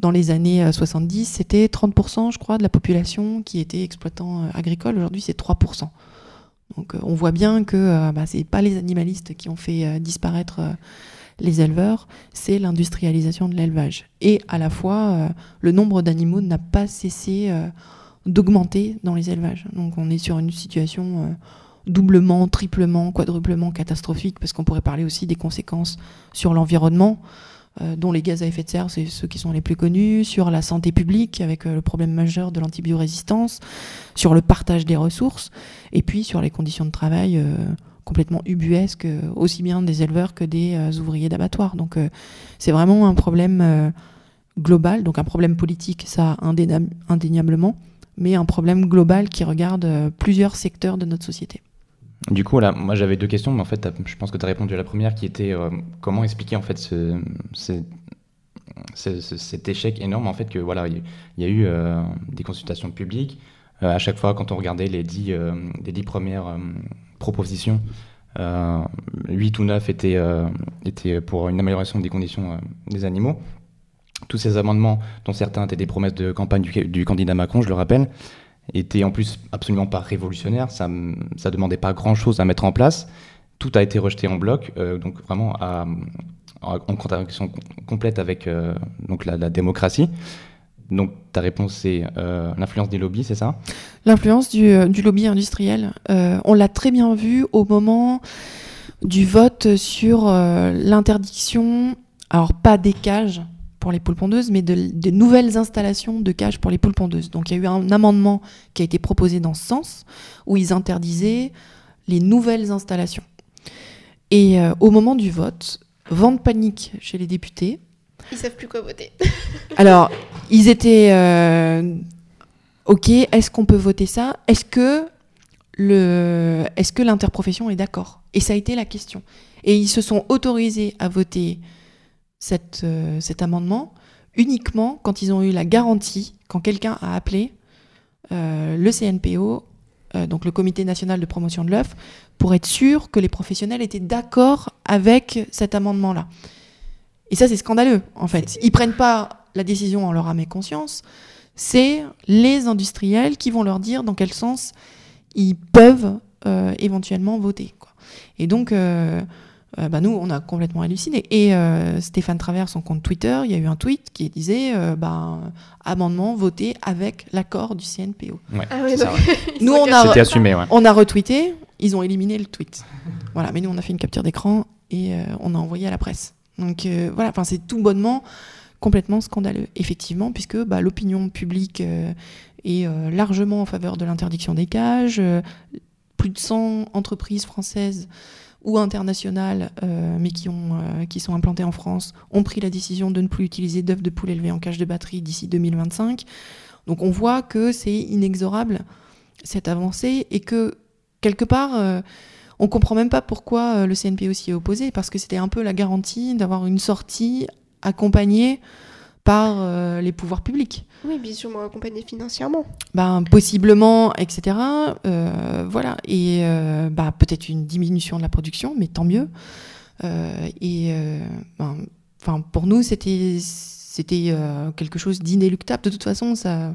dans les années 70, c'était 30%, je crois, de la population qui était exploitant agricole. Aujourd'hui, c'est 3%. Donc, on voit bien que bah, ce n'est pas les animalistes qui ont fait disparaître les éleveurs, c'est l'industrialisation de l'élevage. Et à la fois, le nombre d'animaux n'a pas cessé d'augmenter dans les élevages. Donc, on est sur une situation doublement, triplement, quadruplement catastrophique, parce qu'on pourrait parler aussi des conséquences sur l'environnement, euh, dont les gaz à effet de serre, c'est ceux qui sont les plus connus, sur la santé publique, avec euh, le problème majeur de l'antibiorésistance, sur le partage des ressources, et puis sur les conditions de travail euh, complètement ubuesques, aussi bien des éleveurs que des ouvriers d'abattoir. Donc c'est vraiment un problème global, donc un problème politique, ça indéniablement, mais un problème global qui regarde plusieurs secteurs de notre société. Du coup, là, moi j'avais deux questions, mais en fait, je pense que tu as répondu à la première qui était euh, comment expliquer en fait ce, cet échec énorme en fait que voilà, il y, a eu euh, des consultations publiques. Euh, à chaque fois, quand on regardait les dix, les dix premières propositions, 8 ou 9 étaient, étaient pour une amélioration des conditions des animaux. Tous ces amendements, dont certains étaient des promesses de campagne du candidat Macron, je le rappelle, était en plus absolument pas révolutionnaire, ça ne demandait pas grand-chose à mettre en place. Tout a été rejeté en bloc, euh, donc vraiment à, en contradiction complète avec euh, donc la, démocratie. Donc ta réponse c'est euh, l'influence des lobbies, c'est ça? L'influence du, lobby industriel. on l'a très bien vu au moment du vote sur l'interdiction, alors pas des cages, pour les poules pondeuses, mais de, nouvelles installations de cages pour les poules pondeuses. Donc il y a eu un amendement qui a été proposé dans ce sens, où ils interdisaient les nouvelles installations. Et euh, au moment du vote, vente panique chez les députés. Ils savent plus quoi voter. Alors, ils étaient euh, OK. Est-ce qu'on peut voter ça? Est-ce que le, est-ce que l'interprofession est d'accord? Et ça a été la question. Et ils se sont autorisés à voter euh, cet amendement uniquement quand ils ont eu la garantie, quand quelqu'un a appelé euh, le CNPO, euh, donc le Comité national de promotion de l'œuf, pour être sûr que les professionnels étaient d'accord avec cet amendement-là. Et ça, c'est scandaleux, en fait. Ils prennent pas la décision en leur âme et conscience. C'est les industriels qui vont leur dire dans quel sens ils peuvent éventuellement voter. Quoi. Et donc, euh, bah, nous, on a complètement halluciné. Et euh, Stéphane Travers, son compte Twitter, il y a eu un tweet qui disait euh, bah, amendement voté avec l'accord du CNPO. Ah nous, on a, assumé, on a retweeté, ils ont éliminé le tweet. voilà, mais nous, on a fait une capture d'écran et on a envoyé à la presse. Donc voilà, c'est tout bonnement complètement scandaleux, effectivement, puisque bah, l'opinion publique est largement en faveur de l'interdiction des cages. plus de 100 entreprises françaises ou internationales, mais qui, ont, qui sont implantées en France, ont pris la décision de ne plus utiliser d'œufs de poule élevés en cage de batterie d'ici 2025. Donc on voit que c'est inexorable cette avancée et que quelque part on comprend même pas pourquoi le CNPO s'y est opposé parce que c'était un peu la garantie d'avoir une sortie accompagnée par euh, les pouvoirs publics. Oui, bien sûr, accompagné financièrement. Ben, possiblement, etc. Euh, voilà. Et euh, bah, peut-être une diminution de la production, mais tant mieux. et ben, pour nous, c'était quelque chose d'inéluctable. De toute façon, ça,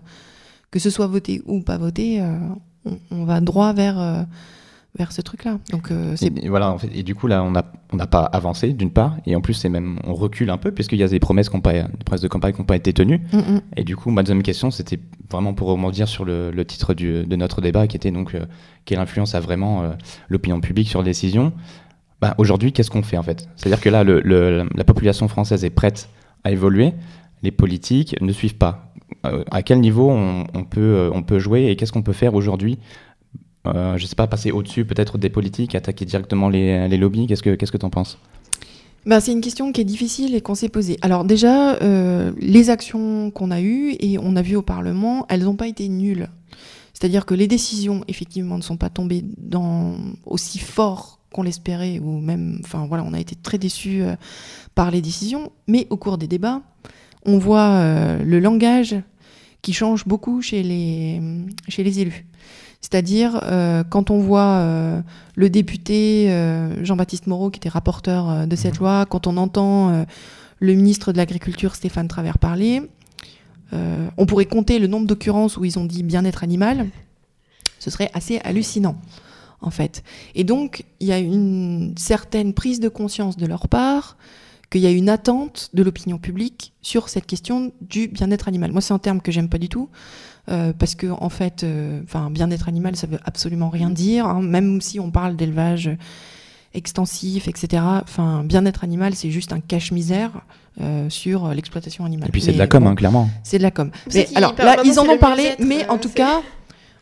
que ce soit voté ou pas voté, on, va droit vers vers ce truc-là. Donc euh, et, voilà, en fait, et du coup là, on n'a on pas avancé d'une part, et en plus c'est même on recule un peu puisqu'il y a des promesses, pas, des promesses de campagne qui n'ont pas été tenues. Mm, mm. Et du coup, ma deuxième question, c'était vraiment pour rebondir sur le, le titre du, de notre débat, qui était donc euh, quelle influence a vraiment euh, l'opinion publique sur les décisions? Bah, Aujourd'hui, qu'est-ce qu'on fait en fait? C'est-à-dire que là, le, la population française est prête à évoluer, les politiques ne suivent pas. à quel niveau on, on, peut, on peut jouer et qu'est-ce qu'on peut faire aujourd'hui euh, je ne sais pas, passer au-dessus peut-être des politiques, attaquer directement les, lobbies Qu'est-ce que tu en penses? Ben, c'est une question qui est difficile et qu'on s'est posée. Alors déjà, euh, les actions qu'on a eues et on a vu au Parlement, elles n'ont pas été nulles. C'est-à-dire que les décisions, effectivement, ne sont pas tombées aussi fort qu'on l'espérait, ou même, enfin voilà, on a été très déçus euh, par les décisions. Mais au cours des débats, on voit le langage qui change beaucoup chez les, chez les élus. C'est-à-dire, euh, quand on voit euh, le député euh, Jean-Baptiste Moreau, qui était rapporteur de cette mhm. loi, quand on entend le ministre de l'Agriculture Stéphane Travers parler, on pourrait compter le nombre d'occurrences où ils ont dit bien-être animal. Ce serait assez hallucinant, en fait. Et donc, il y a une certaine prise de conscience de leur part qu'il y a une attente de l'opinion publique sur cette question du bien-être animal. Moi, c'est un terme que j'aime pas du tout. Euh, parce que en fait, euh, enfin, bien-être animal, ça veut absolument rien dire. Hein. même si on parle d'élevage extensif, etc. Enfin, bien-être animal, c'est juste un cache-misère euh, sur l'exploitation animale. Et puis c'est de la com, hein, clairement. C'est de la com. Mais, alors là, ils en ont parlé, mais en tout cas.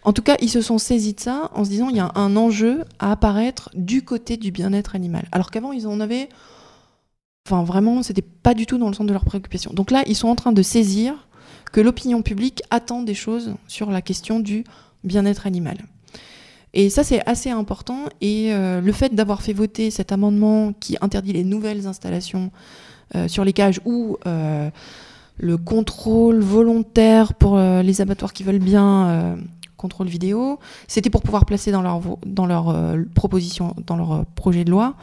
En tout cas, ils se sont saisis de ça en se disant il y a un enjeu à apparaître du côté du bien-être animal. Alors qu'avant, ils en avaient. Enfin, vraiment, c'était pas du tout dans le centre de leur préoccupation. Donc là, ils sont en train de saisir que l'opinion publique attend des choses sur la question du bien-être animal. Et ça, c'est assez important. Et euh, le fait d'avoir fait voter cet amendement qui interdit les nouvelles installations euh, sur les cages ou euh, le contrôle volontaire pour les abattoirs qui veulent bien contrôle vidéo, c'était pour pouvoir placer dans leur, dans leur proposition, dans leur projet de loi,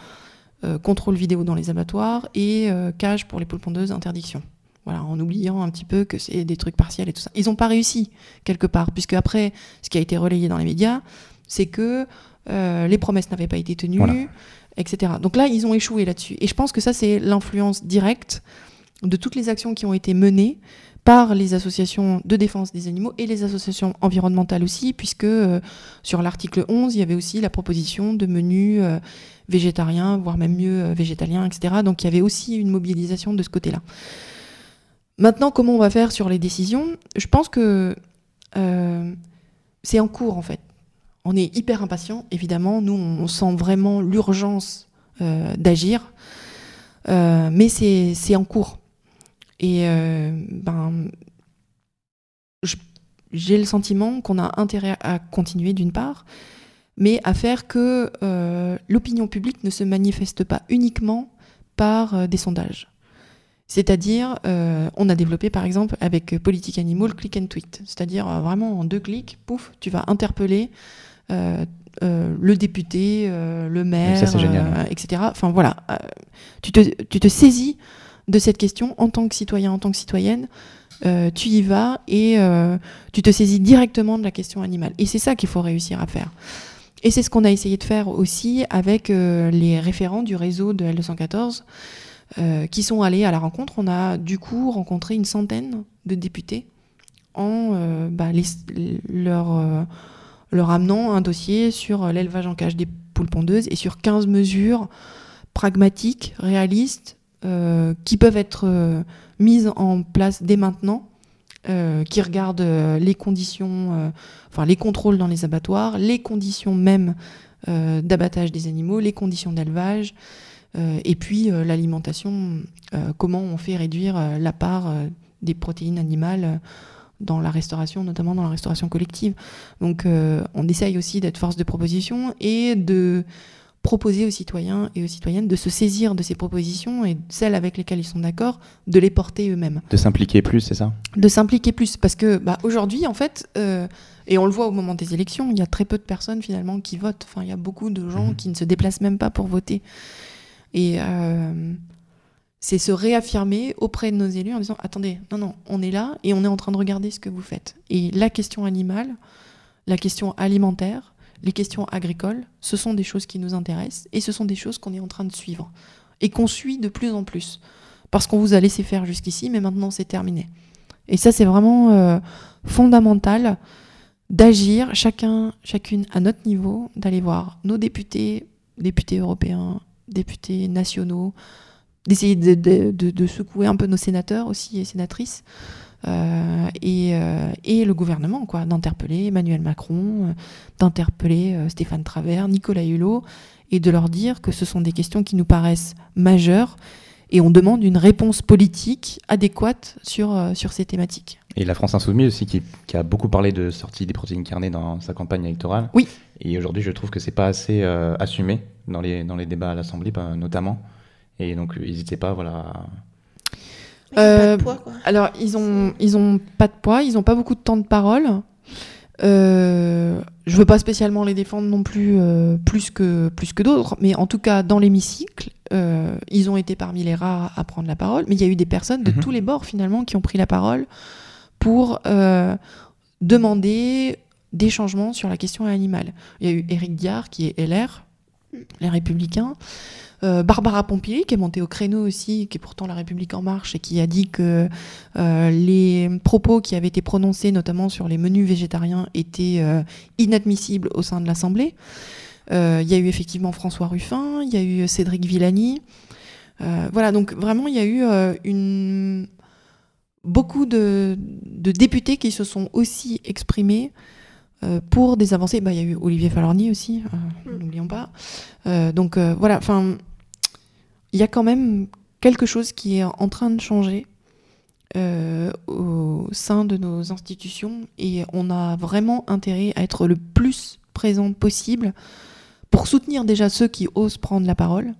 contrôle vidéo dans les abattoirs et cage pour les poules pondeuses, interdiction. Voilà, en oubliant un petit peu que c'est des trucs partiels et tout ça. Ils n'ont pas réussi quelque part, puisque après, ce qui a été relayé dans les médias, c'est que euh, les promesses n'avaient pas été tenues, etc. Donc là, ils ont échoué là-dessus. Et je pense que ça, c'est l'influence directe de toutes les actions qui ont été menées par les associations de défense des animaux et les associations environnementales aussi, puisque euh, sur l'article 11, il y avait aussi la proposition de menus euh, végétariens, voire même mieux végétaliens, etc. Donc il y avait aussi une mobilisation de ce côté-là. Maintenant, comment on va faire sur les décisions? Je pense que euh, c'est en cours en fait. On est hyper impatient, évidemment. Nous, on sent vraiment l'urgence euh, d'agir, euh, mais c'est en cours. Et ben, j'ai le sentiment qu'on a intérêt à continuer d'une part, mais à faire que l'opinion publique ne se manifeste pas uniquement par des sondages. C'est-à-dire, euh, on a développé par exemple avec Politique Animal click and tweet. C'est-à-dire euh, vraiment en deux clics, pouf, tu vas interpeller euh, le député, le maire, etc. Enfin voilà, tu te, tu, te, saisis de cette question en tant que citoyen, en tant que citoyenne. tu y vas et tu te saisis directement de la question animale. Et c'est ça qu'il faut réussir à faire. Et c'est ce qu'on a essayé de faire aussi avec les référents du réseau de L214. Euh, qui sont allés à la rencontre. On a du coup rencontré une centaine de députés en euh, bah, leur, euh, leur amenant un dossier sur l'élevage en cage des poules pondeuses et sur 15 mesures pragmatiques, réalistes, qui peuvent être mises en place dès maintenant qui regarde les conditions, enfin les contrôles dans les abattoirs, les conditions même d'abattage des animaux, les conditions d'élevage, et puis l'alimentation, comment on fait réduire la part des protéines animales dans la restauration, notamment dans la restauration collective. Donc on essaye aussi d'être force de proposition et de proposer aux citoyens et aux citoyennes de se saisir de ces propositions et celles avec lesquelles ils sont d'accord, de les porter eux-mêmes. De s'impliquer plus, c'est ça? De s'impliquer plus, parce que bah, aujourd'hui, en fait, euh, et on le voit au moment des élections, il y a très peu de personnes finalement qui votent. Enfin, il y a beaucoup de gens mhm. qui ne se déplacent même pas pour voter. Et euh, c'est se réaffirmer auprès de nos élus en disant attendez, non, non, on est là et on est en train de regarder ce que vous faites. Et la question animale, la question alimentaire, les questions agricoles, ce sont des choses qui nous intéressent et ce sont des choses qu'on est en train de suivre et qu'on suit de plus en plus. Parce qu'on vous a laissé faire jusqu'ici, mais maintenant c'est terminé. Et ça, c'est vraiment euh, fondamental d'agir chacun, chacune à notre niveau, d'aller voir nos députés, députés européens, députés nationaux, d'essayer de, secouer un peu nos sénateurs aussi et sénatrices, euh, euh, et, le gouvernement, quoi, d'interpeller Emmanuel Macron, euh, d'interpeller Stéphane Travers, Nicolas Hulot, et de leur dire que ce sont des questions qui nous paraissent majeures et on demande une réponse politique adéquate sur, sur ces thématiques. Et la France Insoumise aussi, qui, a beaucoup parlé de sortie des protéines carnées dans sa campagne électorale. Oui. Et aujourd'hui, je trouve que c'est pas assez assumé dans les, dans les débats à l'Assemblée, notamment. Et donc, n'hésitez pas voilà, euh, alors, ils ont, ils ont pas de poids, ils ont pas beaucoup de temps de parole. Euh, je veux pas spécialement les défendre non plus euh, plus que, plus que d'autres, mais en tout cas, dans l'hémicycle, euh, ils ont été parmi les rares à prendre la parole. Mais il y a eu des personnes de mhm. tous les bords, finalement, qui ont pris la parole pour demander des changements sur la question animale. Il y a eu Éric Diard, qui est LR, les Républicains. Euh, Barbara Pompili, qui est montée au créneau aussi, qui est pourtant La République en marche, et qui a dit que euh, les propos qui avaient été prononcés, notamment sur les menus végétariens, étaient euh, inadmissibles au sein de l'Assemblée. Il y a eu effectivement François Ruffin, il y a eu Cédric Villani. voilà, donc vraiment, il y a eu une... beaucoup de, députés qui se sont aussi exprimés pour des avancées. Bah, il y a eu Olivier Falorni aussi, mm. n'oublions pas. donc voilà, enfin, il y a quand même quelque chose qui est en train de changer euh, au sein de nos institutions et on a vraiment intérêt à être le plus présent possible pour soutenir déjà ceux qui osent prendre la parole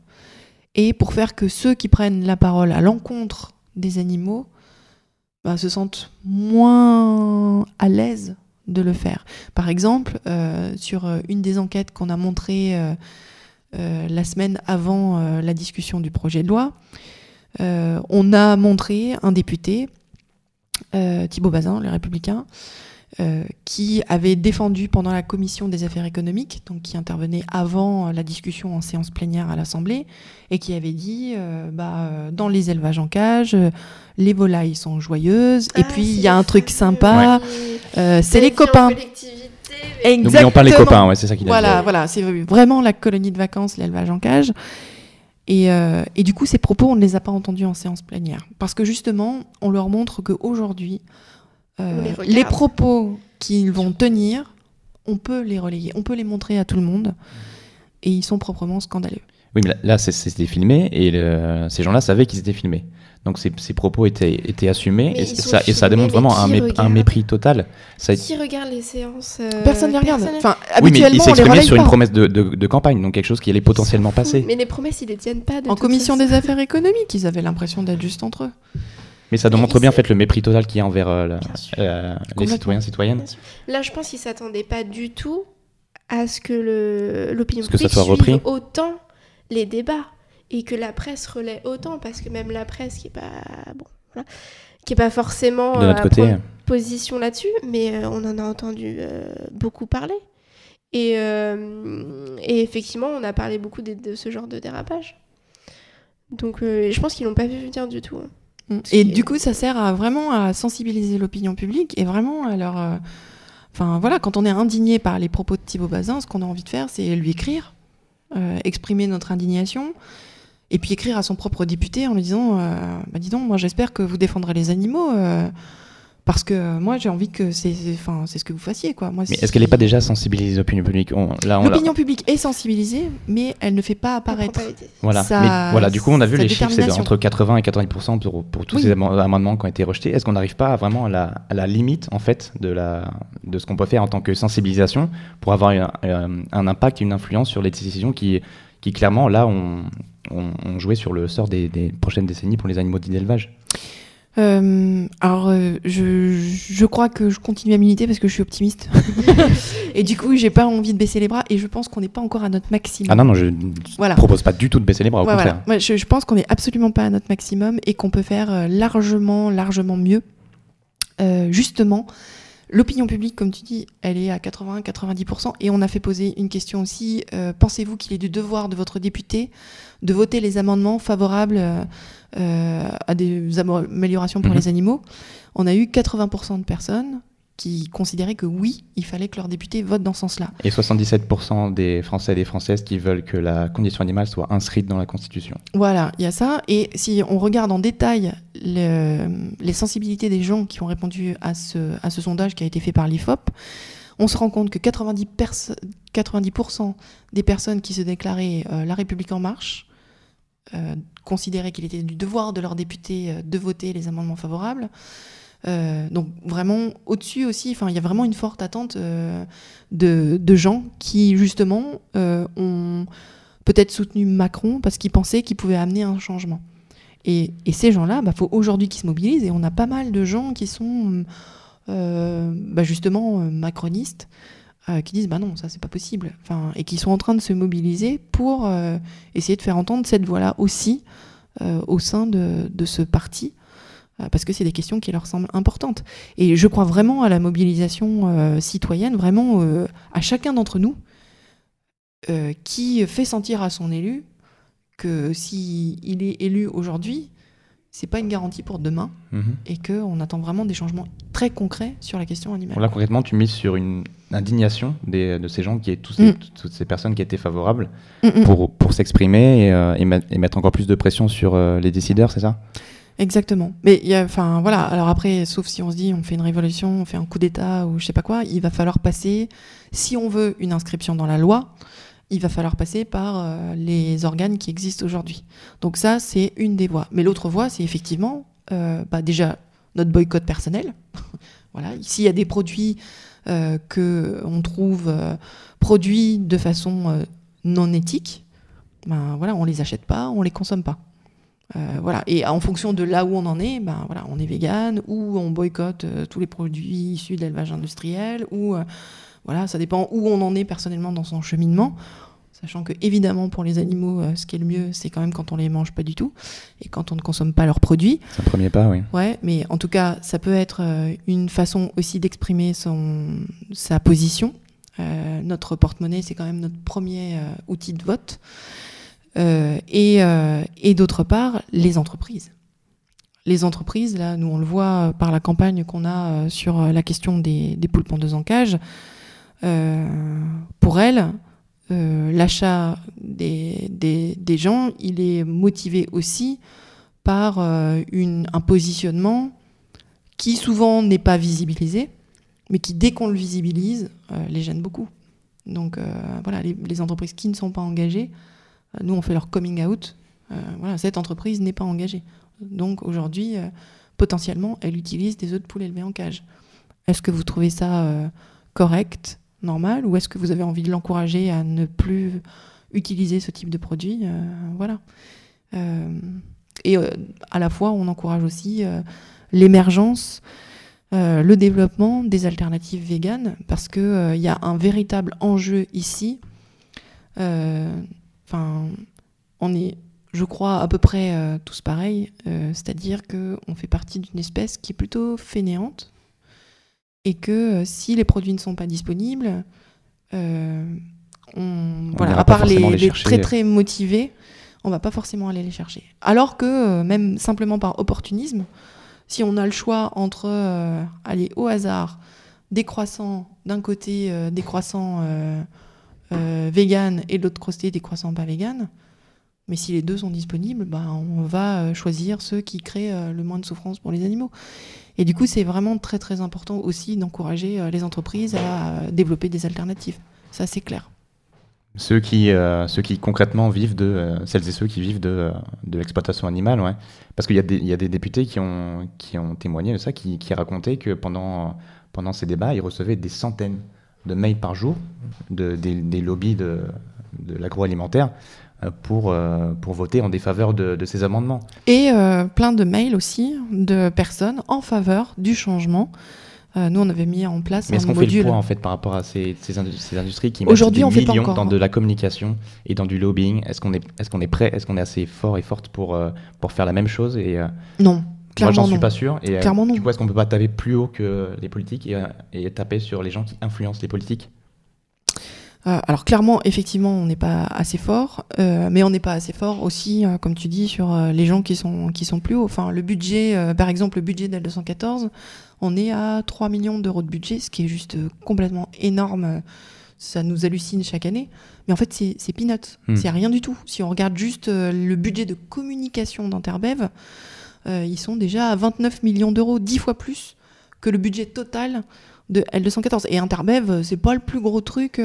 et pour faire que ceux qui prennent la parole à l'encontre des animaux bah, se sentent moins à l'aise de le faire. Par exemple, euh, sur une des enquêtes qu'on a montrées euh, euh, la semaine avant euh, la discussion du projet de loi, euh, on a montré un député, Thibault Bazin, les Républicains, qui avait défendu pendant la commission des affaires économiques, donc qui intervenait avant la discussion en séance plénière à l'Assemblée, et qui avait dit bah, dans les élevages en cage, les volailles sont joyeuses, et ah, puis il y a un truc sympa, c'est les copains. N'oublions pas les copains, ouais, c'est ça qu'il voilà, Voilà, c'est vraiment la colonie de vacances, l'élevage en cage. Et, euh, et, du coup, ces propos, on ne les a pas entendus en séance plénière. Parce que justement, on leur montre qu'aujourd'hui, euh, les, les, propos qu'ils vont tenir, on peut les relayer, on peut les montrer à tout le monde. Et ils sont proprement scandaleux. Oui, mais là, c'était filmé et ces gens-là savaient qu'ils étaient filmés. Donc ces, propos étaient, étaient assumés et ça, et ça, démontre vraiment un, un, mépris total. Ça... Qui regarde les séances euh, Personne ne les regarde. Enfin, oui, mais il s'est exprimé sur une promesse de, de, campagne, donc quelque chose qui allait potentiellement passer. Mais les promesses, ils les tiennent pas. en commission des affaires économiques, ils avaient l'impression d'être juste entre eux. Mais ça démontre bien en fait le mépris total qu'il y a envers euh, euh, les citoyens citoyennes. Là, je pense qu'ils s'attendaient pas du tout à ce que l'opinion publique soit repris. autant les débats et que la presse relaie autant parce que même la presse qui est pas bon qui est pas forcément de notre euh, côté. position là-dessus mais euh, on en a entendu beaucoup parler. Et, et, effectivement on a parlé beaucoup de, ce genre de dérapage. Donc je pense qu'ils l'ont pas vu venir du tout hein. Mm. et du coup ça sert à vraiment à sensibiliser l'opinion publique et vraiment à leur enfin voilà quand on est indigné par les propos de Thibaut Bazin ce qu'on a envie de faire c'est lui écrire euh, exprimer notre indignation, et puis écrire à son propre député en lui disant euh, bah, Dis donc, moi j'espère que vous défendrez les animaux, euh, parce que euh, moi j'ai envie que c'est enfin c'est ce que vous fassiez quoi. Moi, Mais si- est-ce qu'elle n'est pas déjà sensibilisée l'opinion publique L'opinion publique est sensibilisée, mais elle ne fait pas apparaître. Voilà. Mais voilà, du coup, on a vu les chiffres, c'est entre 80 et 90 pour, pour tous Oui. ces am- amendements qui ont été rejetés. Est-ce qu'on n'arrive pas à vraiment à la, à la limite, en fait, de, la, de ce qu'on peut faire en tant que sensibilisation pour avoir un, euh, un impact et une influence sur les décisions qui, qui clairement, là, ont, ont, ont joué sur le sort des, des prochaines décennies pour les animaux d'élevage? Euh, alors, euh, je, je crois que je continue à militer parce que je suis optimiste. et du coup, j'ai pas envie de baisser les bras et je pense qu'on n'est pas encore à notre maximum. Ah non, non, je ne Voilà. propose pas du tout de baisser les bras, au Ouais, contraire. voilà. Moi, je, je pense qu'on n'est absolument pas à notre maximum et qu'on peut faire euh, largement, largement mieux. Euh, justement, l'opinion publique, comme tu dis, elle est à 80-90%. Et on a fait poser une question aussi. euh, Pensez-vous qu'il est du devoir de votre député de voter les amendements favorables euh, à des améliorations pour Mhm. les animaux? On a eu 80% de personnes qui considéraient que oui, il fallait que leur député vote dans ce sens-là. Et 77% des Français et des Françaises qui veulent que la condition animale soit inscrite dans la Constitution. Voilà, il y a ça. Et si on regarde en détail le- les sensibilités des gens qui ont répondu à ce, à ce sondage qui a été fait par l'IFOP, on se rend compte que 90%, perso- 90% des personnes qui se déclaraient euh, La République en marche euh, considéraient qu'il était du devoir de leurs députés euh, de voter les amendements favorables. Euh, donc vraiment au-dessus aussi, enfin il y a vraiment une forte attente euh, de, gens qui justement euh, ont peut-être soutenu Macron parce qu'ils pensaient qu'il pouvait amener un changement. Et, ces gens-là, il faut aujourd'hui qu'ils se mobilisent et on a pas mal de gens qui sont bah, justement macronistes qui disent bah non ça c'est pas possible enfin et qui sont en train de se mobiliser pour essayer de faire entendre cette voix-là aussi euh, au sein de, ce parti parce que c'est des questions qui leur semblent importantes et je crois vraiment à la mobilisation euh, citoyenne vraiment euh, à chacun d'entre nous euh, qui fait sentir à son élu que si il est élu aujourd'hui c'est pas une garantie pour demain Mhm. et qu'on attend vraiment des changements très concrets sur la question animale. Là, concrètement, tu mises sur une indignation des- de ces gens, qui est tous ces- Mm. toutes ces personnes qui étaient favorables, Mm, mm. pour, pour s'exprimer et, euh, et, met- et mettre encore plus de pression sur euh, les décideurs, c'est ça? Exactement. Mais y a, enfin voilà. Alors après, sauf si on se dit on fait une révolution, on fait un coup d'État ou je sais pas quoi, il va falloir passer. Si on veut une inscription dans la loi, il va falloir passer par euh, les organes qui existent aujourd'hui. Donc ça, c'est une des voies. Mais l'autre voie, c'est effectivement, euh, bah, déjà notre boycott personnel. voilà. S'il y a des produits euh, que on trouve euh, produits de façon non éthique, ben voilà, on les achète pas, on les consomme pas. Euh, voilà. Et en fonction de là où on en est, ben voilà, on est vegan ou on boycotte euh, tous les produits issus de l'élevage industriel ou euh, voilà, ça dépend où on en est personnellement dans son cheminement. Sachant que évidemment pour les animaux, ce qui est le mieux, c'est quand même quand on les mange pas du tout et quand on ne consomme pas leurs produits. C'est un premier pas, oui. Ouais, mais en tout cas, ça peut être une façon aussi d'exprimer son sa position. Notre porte-monnaie, c'est quand même notre premier outil de vote. Euh, et euh, et d'autre part, les entreprises. Les entreprises, là, nous on le voit par la campagne qu'on a euh, sur euh, la question des, des poules pondeuses en cage. Euh, pour elles, euh, l'achat des, gens, il est motivé aussi par euh, un positionnement qui souvent n'est pas visibilisé, mais qui dès qu'on le visibilise, euh, les gêne beaucoup. Donc euh, voilà, les, entreprises qui ne sont pas engagées, euh, nous on fait leur coming out. Euh, voilà, cette entreprise n'est pas engagée. Donc aujourd'hui, euh, potentiellement, elle utilise des œufs de poule élevés en cage. Est-ce que vous trouvez ça euh, correct, normal, ou est-ce que vous avez envie de l'encourager à ne plus utiliser ce type de produit Voilà. Et à la fois, on encourage aussi l'émergence, le développement des alternatives véganes, parce qu'il il y a un véritable enjeu ici. Enfin, on est, je crois, à peu près euh, tous pareils, euh, c'est-à-dire qu'on fait partie d'une espèce qui est plutôt fainéante, et que euh, si les produits ne sont pas disponibles, on, voilà, à part les, très très motivés, on va pas forcément aller les chercher. Alors que même simplement par opportunisme, si on a le choix entre aller au hasard des croissants d'un côté, des croissants euh, euh, vegan et de l'autre côté des croissants pas vegan, Mais si les deux sont disponibles, ben, on va choisir ceux qui créent le moins de souffrance pour les animaux. Et du coup, c'est vraiment très très important aussi d'encourager les entreprises à développer des alternatives. Ça, c'est clair. Ceux qui, euh, ceux qui concrètement vivent de, euh, celles et ceux qui vivent de, euh, de l'exploitation animale, ouais. Parce qu'il y, a des, y a des députés qui ont, qui ont témoigné de ça, qui, qui racontaient que pendant, pendant ces débats, ils recevaient des centaines de mails par jour de, des, des lobbies de, de l'agroalimentaire pour, pour voter en défaveur de, de ces amendements. Et plein de mails aussi de personnes en faveur du changement. Euh, nous, on avait mis en place Mais est-ce qu'on fait le poids en fait par rapport à ces, ces, industries qui mettent des on millions dans de la communication et dans du lobbying? Est-ce qu'on est, est, qu'on est prêt? Est-ce qu'on est assez fort et forte pour, euh, pour faire la même chose et, euh, Non. Moi, j'en suis pas sûr. Et, Clairement non. Du coup, est-ce qu'on peut pas taper plus haut que les politiques et, et taper sur les gens qui influencent les politiques? Alors clairement, effectivement, on n'est pas assez fort, mais on n'est pas assez fort aussi, comme tu dis, sur les gens qui sont qui sont plus hauts. Enfin, le budget, par exemple, le budget d'L 214, on est à 3 millions d'euros de budget, ce qui est juste euh, complètement énorme. Ça nous hallucine chaque année. Mais en fait, c'est peanuts. Hmm. C'est rien du tout. Si on regarde juste euh, le budget de communication d'Interbev, euh, ils sont déjà à 29 millions d'euros, 10 fois plus que le budget total de L214. Et Interbev, c'est pas le plus gros truc.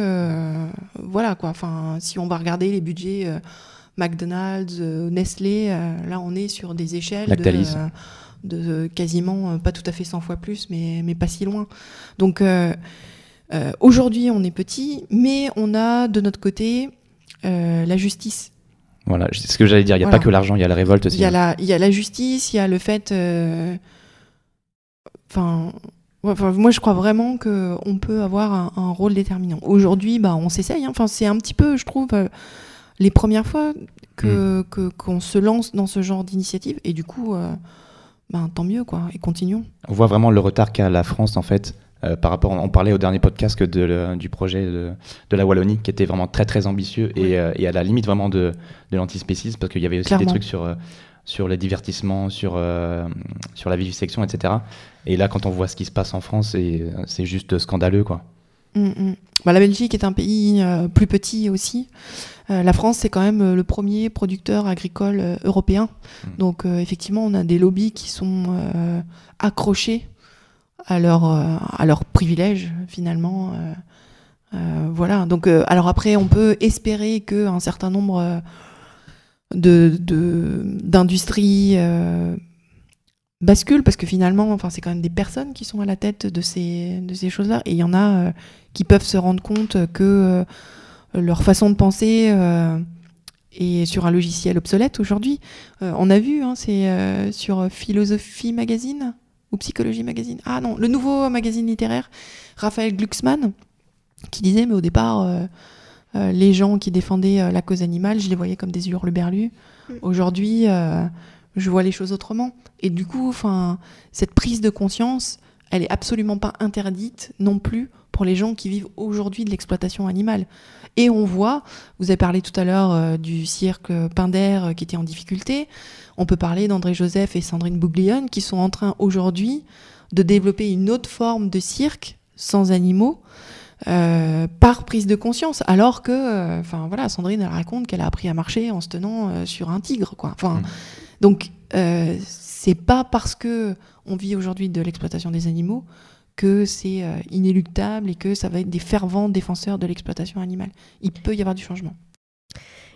voilà quoi. Enfin, si on va regarder les budgets McDonald's, Nestlé, là on est sur des échelles Lactalis de quasiment, euh, pas tout à fait 100 fois plus, mais, mais pas si loin. Donc euh, euh, aujourd'hui, on est petit, mais on a de notre côté la justice. Voilà, c'est ce que j'allais dire. Il n'y a pas que l'argent, il y a la révolte aussi. Il y a la, il y a la justice, il y a le fait. Enfin. moi, je crois vraiment qu'on peut avoir un, rôle déterminant. Aujourd'hui, bah, on s'essaye. Hein. Enfin, c'est un petit peu, je trouve, les premières fois que hmm. qu'on se lance dans ce genre d'initiative. Et du coup, ben, tant mieux, quoi, et continuons. On voit vraiment le retard qu'a la France, en fait, euh, par rapport, on parlait au dernier podcast que de, du projet de, de, la Wallonie, qui était vraiment très très ambitieux et, euh, et à la limite vraiment de, de l'antispécisme, parce qu'il y avait aussi des trucs sur, euh, sur le divertissement, sur, sur la vivisection, etc. Et là, quand on voit ce qui se passe en France, c'est juste scandaleux, quoi. Mm, mm. Bah, la Belgique est un pays plus petit aussi. La France, c'est quand même le premier producteur agricole européen. Mm. Donc, effectivement, on a des lobbies qui sont accrochés à leur, à leur privilège, finalement. voilà. Donc, alors après, on peut espérer qu'un certain nombre de, d'industries basculent, parce que finalement, enfin, c'est quand même des personnes qui sont à la tête de ces, de ces choses-là. Et il y en a qui peuvent se rendre compte que leur façon de penser euh, est sur un logiciel obsolète aujourd'hui. Euh, on a vu, hein, c'est euh, sur Philosophie Magazine ou Psychologie Magazine. Ah non, le nouveau magazine littéraire, Raphaël Glucksmann, qui disait, mais au départ, les gens qui défendaient la cause animale, je les voyais comme des hurluberlus. Mm. Aujourd'hui, je vois les choses autrement. Et du coup, cette prise de conscience, elle est absolument pas interdite non plus pour les gens qui vivent aujourd'hui de l'exploitation animale. Et on voit, vous avez parlé tout à l'heure euh, du cirque Pinder euh, qui était en difficulté, on peut parler d'André Joseph et Sandrine Bouglione qui sont en train aujourd'hui de développer une autre forme de cirque sans animaux. Euh, par prise de conscience, alors que, enfin voilà, Sandrine elle raconte qu'elle a appris à marcher en se tenant sur un tigre, quoi. Enfin, mmh. donc c'est pas parce que on vit aujourd'hui de l'exploitation des animaux que c'est euh, inéluctable et que ça va être des fervents défenseurs de l'exploitation animale. Il peut y avoir du changement.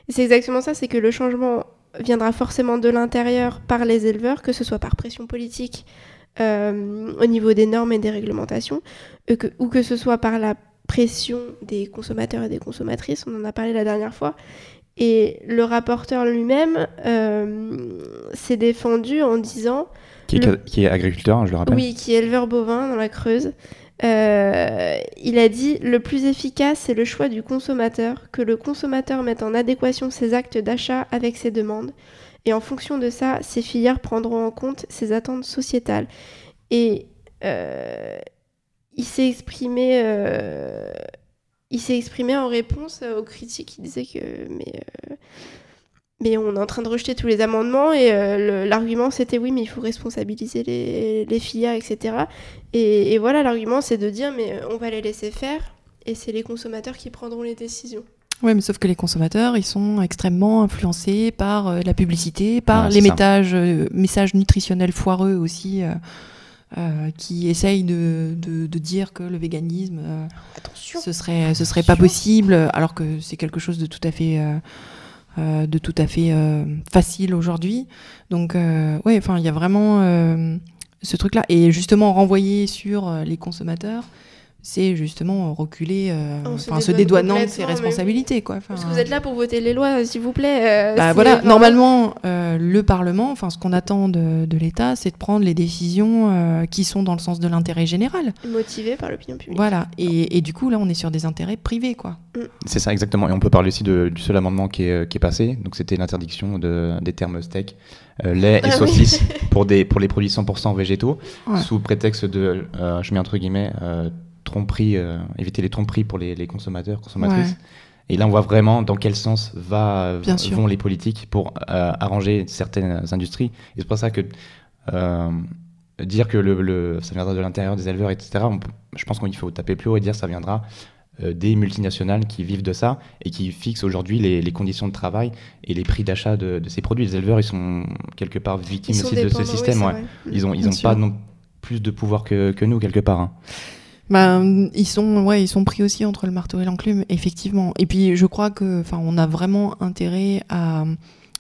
C'est exactement ça, c'est que le changement viendra forcément de l'intérieur par les éleveurs, que ce soit par pression politique euh, au niveau des normes et des réglementations, euh, ou que ce soit par la pression des consommateurs et des consommatrices, on en a parlé la dernière fois. Et le rapporteur lui-même s'est défendu en disant qui est, agriculteur, hein, je le rappelle. Oui, qui est éleveur bovin dans la Creuse. Euh, il a dit le plus efficace, c'est le choix du consommateur, que le consommateur mette en adéquation ses actes d'achat avec ses demandes. Et en fonction de ça, ces filières prendront en compte ses attentes sociétales. Et euh, il s'est exprimé, euh, il s'est exprimé en réponse aux critiques. Il disait que mais mais on est en train de rejeter tous les amendements et euh, l'argument c'était oui mais il faut responsabiliser les, les filières etc et, voilà l'argument c'est de dire mais on va les laisser faire et c'est les consommateurs qui prendront les décisions. Oui, mais sauf que les consommateurs, ils sont extrêmement influencés par euh, la publicité, par Ouais, les métages, euh, messages nutritionnels foireux aussi, euh, euh, qui essayent de, de- de dire que le véganisme, euh, Attention. ce serait, ce serait pas possible, alors que c'est quelque chose de tout à fait, euh, de tout à fait euh, facile aujourd'hui. Donc, euh, ouais, enfin, il y a vraiment euh, ce truc-là, et justement renvoyer sur les consommateurs. C'est justement reculer, euh, On se enfin se dédouanant de ses responsabilités, quoi. Parce que vous êtes là pour voter les lois, s'il vous plaît. euh, bah voilà, vraiment normalement, euh, le Parlement, enfin, ce qu'on attend de, de l'État, c'est de prendre les décisions euh, qui sont dans le sens de l'intérêt général. Motivé par l'opinion publique. Voilà. Et, et du coup, là, on est sur des intérêts privés, quoi. C'est ça exactement. Et on peut parler aussi de- du seul amendement qui est, qui est passé. Donc c'était l'interdiction de, des termes steak, euh, lait et Ah oui. saucisses pour, des, pour les produits 100% végétaux, Ouais. sous prétexte de, euh, je mets entre guillemets, euh, tromperie, euh, éviter les tromperies pour les, les consommateurs, consommatrices. Ouais. Et là, on voit vraiment dans quel sens va, Bien sûr. vont les politiques pour euh, arranger certaines industries. Et c'est pour ça que euh, dire que le, le- ça viendra de l'intérieur des éleveurs, etc., on peut- je pense qu'il faut taper plus haut et dire que ça viendra euh, des multinationales qui vivent de ça et qui fixent aujourd'hui les, les conditions de travail et les prix d'achat de, de ces produits. Les éleveurs, ils sont quelque part victimes aussi de ce oui, système. ouais. Ils ont, ils Bien ont sûr. pas non plus de pouvoir que, que nous, quelque part. hein. Ben, ils sont, ouais, ils sont pris aussi entre le marteau et l'enclume, effectivement. Et puis, je crois que, enfin, on a vraiment intérêt à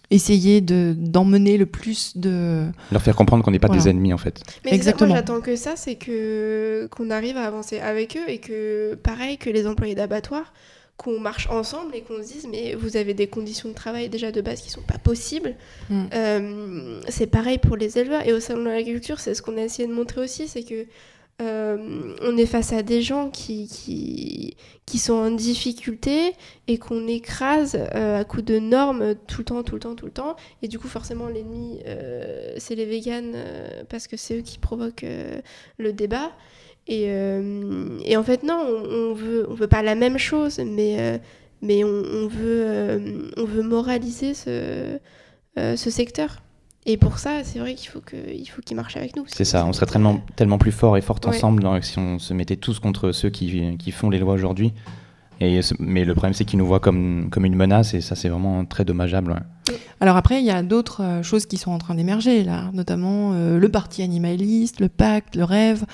essayer de d'emmener le plus de. Leur faire comprendre qu'on n'est pas Voilà. des ennemis, en fait. Mais Exactement. moi j'attends que ça, c'est que qu'on arrive à avancer avec eux et que pareil que les employés d'abattoir, qu'on marche ensemble et qu'on se dise mais vous avez des conditions de travail déjà de base qui sont pas possibles. Mm. Euh, c'est pareil pour les éleveurs et au salon de l'agriculture, c'est ce qu'on a essayé de montrer aussi, c'est que euh, on est face à des gens qui, qui, qui sont en difficulté et qu'on écrase euh, à coup de normes tout le temps, tout le temps, tout le temps. Et du coup, forcément, l'ennemi, euh, c'est les véganes parce que c'est eux qui provoquent le débat. Et, et en fait, non, on, on veut, on veut pas la même chose, mais, mais on, on veut, on veut moraliser ce, ce secteur. Et pour ça, c'est vrai qu'il faut que- il faut qu'ils marchent avec nous. C'est ça, on serait tellement, tellement plus fort et forte Ouais. ensemble dans- si on se mettait tous contre ceux qui, qui font les lois aujourd'hui. Et mais le problème, c'est qu'ils nous voient comme, comme une menace et ça, c'est vraiment très dommageable. ouais. Alors après, il y a d'autres euh, choses qui sont en train d'émerger là, notamment euh, le parti animaliste, le pacte, le rêve,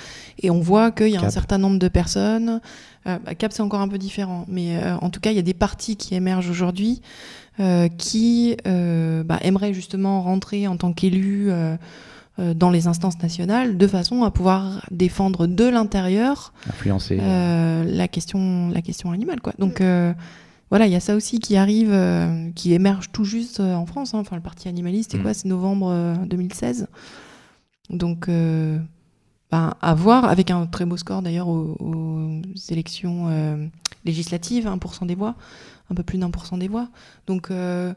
et on voit qu'il y a un certain nombre de personnes. euh, bah, Cap, c'est encore un peu différent, mais euh, en tout cas, il y a des partis qui émergent aujourd'hui euh, qui euh, bah, aimeraient justement rentrer en tant qu'élus euh, euh, dans les instances nationales de façon à pouvoir défendre de l'intérieur Influencer. euh, la question la question animale quoi donc euh, voilà il y a ça aussi qui arrive euh, qui émerge tout juste euh, en France hein. enfin le parti animaliste c'est Mm. quoi? C'est novembre euh, 2016 donc euh, ben, à voir avec un très beau score d'ailleurs aux, aux élections euh, législatives 1% des voix un peu plus d'un pour cent des voix donc euh,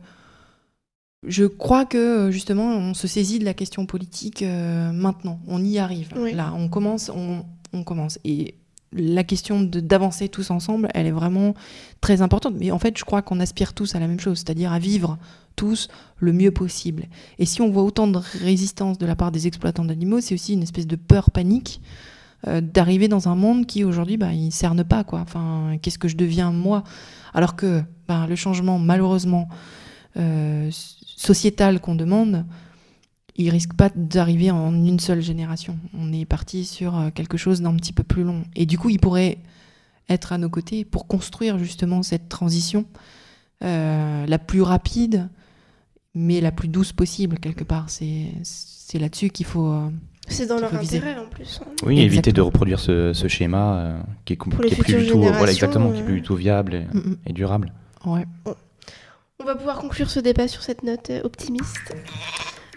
je crois que justement on se saisit de la question politique euh, maintenant on y arrive Oui. là on commence on, on commence et la question d'avancer tous ensemble, elle est vraiment très importante. Mais en fait, je crois qu'on aspire tous à la même chose, c'est-à-dire à vivre tous le mieux possible. Et si on voit autant de résistance de la part des exploitants d'animaux, c'est aussi une espèce de peur panique euh, d'arriver dans un monde qui aujourd'hui, bah, il cerne pas quoi. Enfin, qu'est-ce que je deviens moi? Alors que bah, le changement, malheureusement, euh, sociétal qu'on demande, il risque pas d'arriver en une seule génération. On est parti sur euh, quelque chose d'un petit peu plus long. Et du coup, il pourrait être à nos côtés pour construire justement cette transition la plus rapide, mais la plus douce possible quelque part. C'est c'est là-dessus qu'il faut. euh, C'est dans leur intérêt en plus. hein. Oui, éviter de reproduire ce, ce schéma euh, qui est, com- Pour les qui est plus du tout, voilà, générations, exactement, qui est euh. plus du tout viable et, mm, mm, et durable. ouais. On va pouvoir conclure ce débat sur cette note euh, optimiste.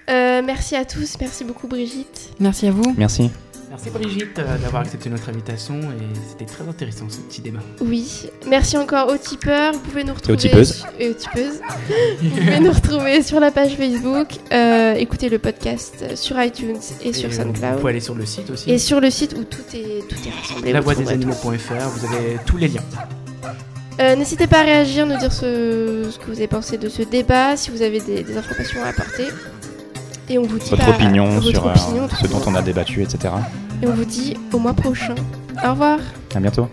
Euh, merci à tous, merci beaucoup Brigitte. Merci à vous. Merci. Merci Brigitte euh, d'avoir accepté notre invitation et c'était très intéressant ce petit débat. Oui, merci encore aux tipeurs. Vous pouvez nous retrouver. tipeuses. et aux tipeuses. Vous pouvez nous retrouver sur la page Facebook, euh, écouter le podcast sur iTunes et, sur Et, euh, SoundCloud. Vous pouvez aller sur le site aussi. Et sur le site où tout est, tout est rassemblé. La vous voix des animaux.fr, vous avez tous les liens. Euh, N'hésitez pas à réagir, nous dire ce, ce que vous avez pensé de ce débat, si vous avez des, des informations à apporter. Et on vous dit Votre bah, opinion votre sur euh, opinion, ce dont on a débattu, etc. Et on vous dit au mois prochain. Au revoir. À bientôt.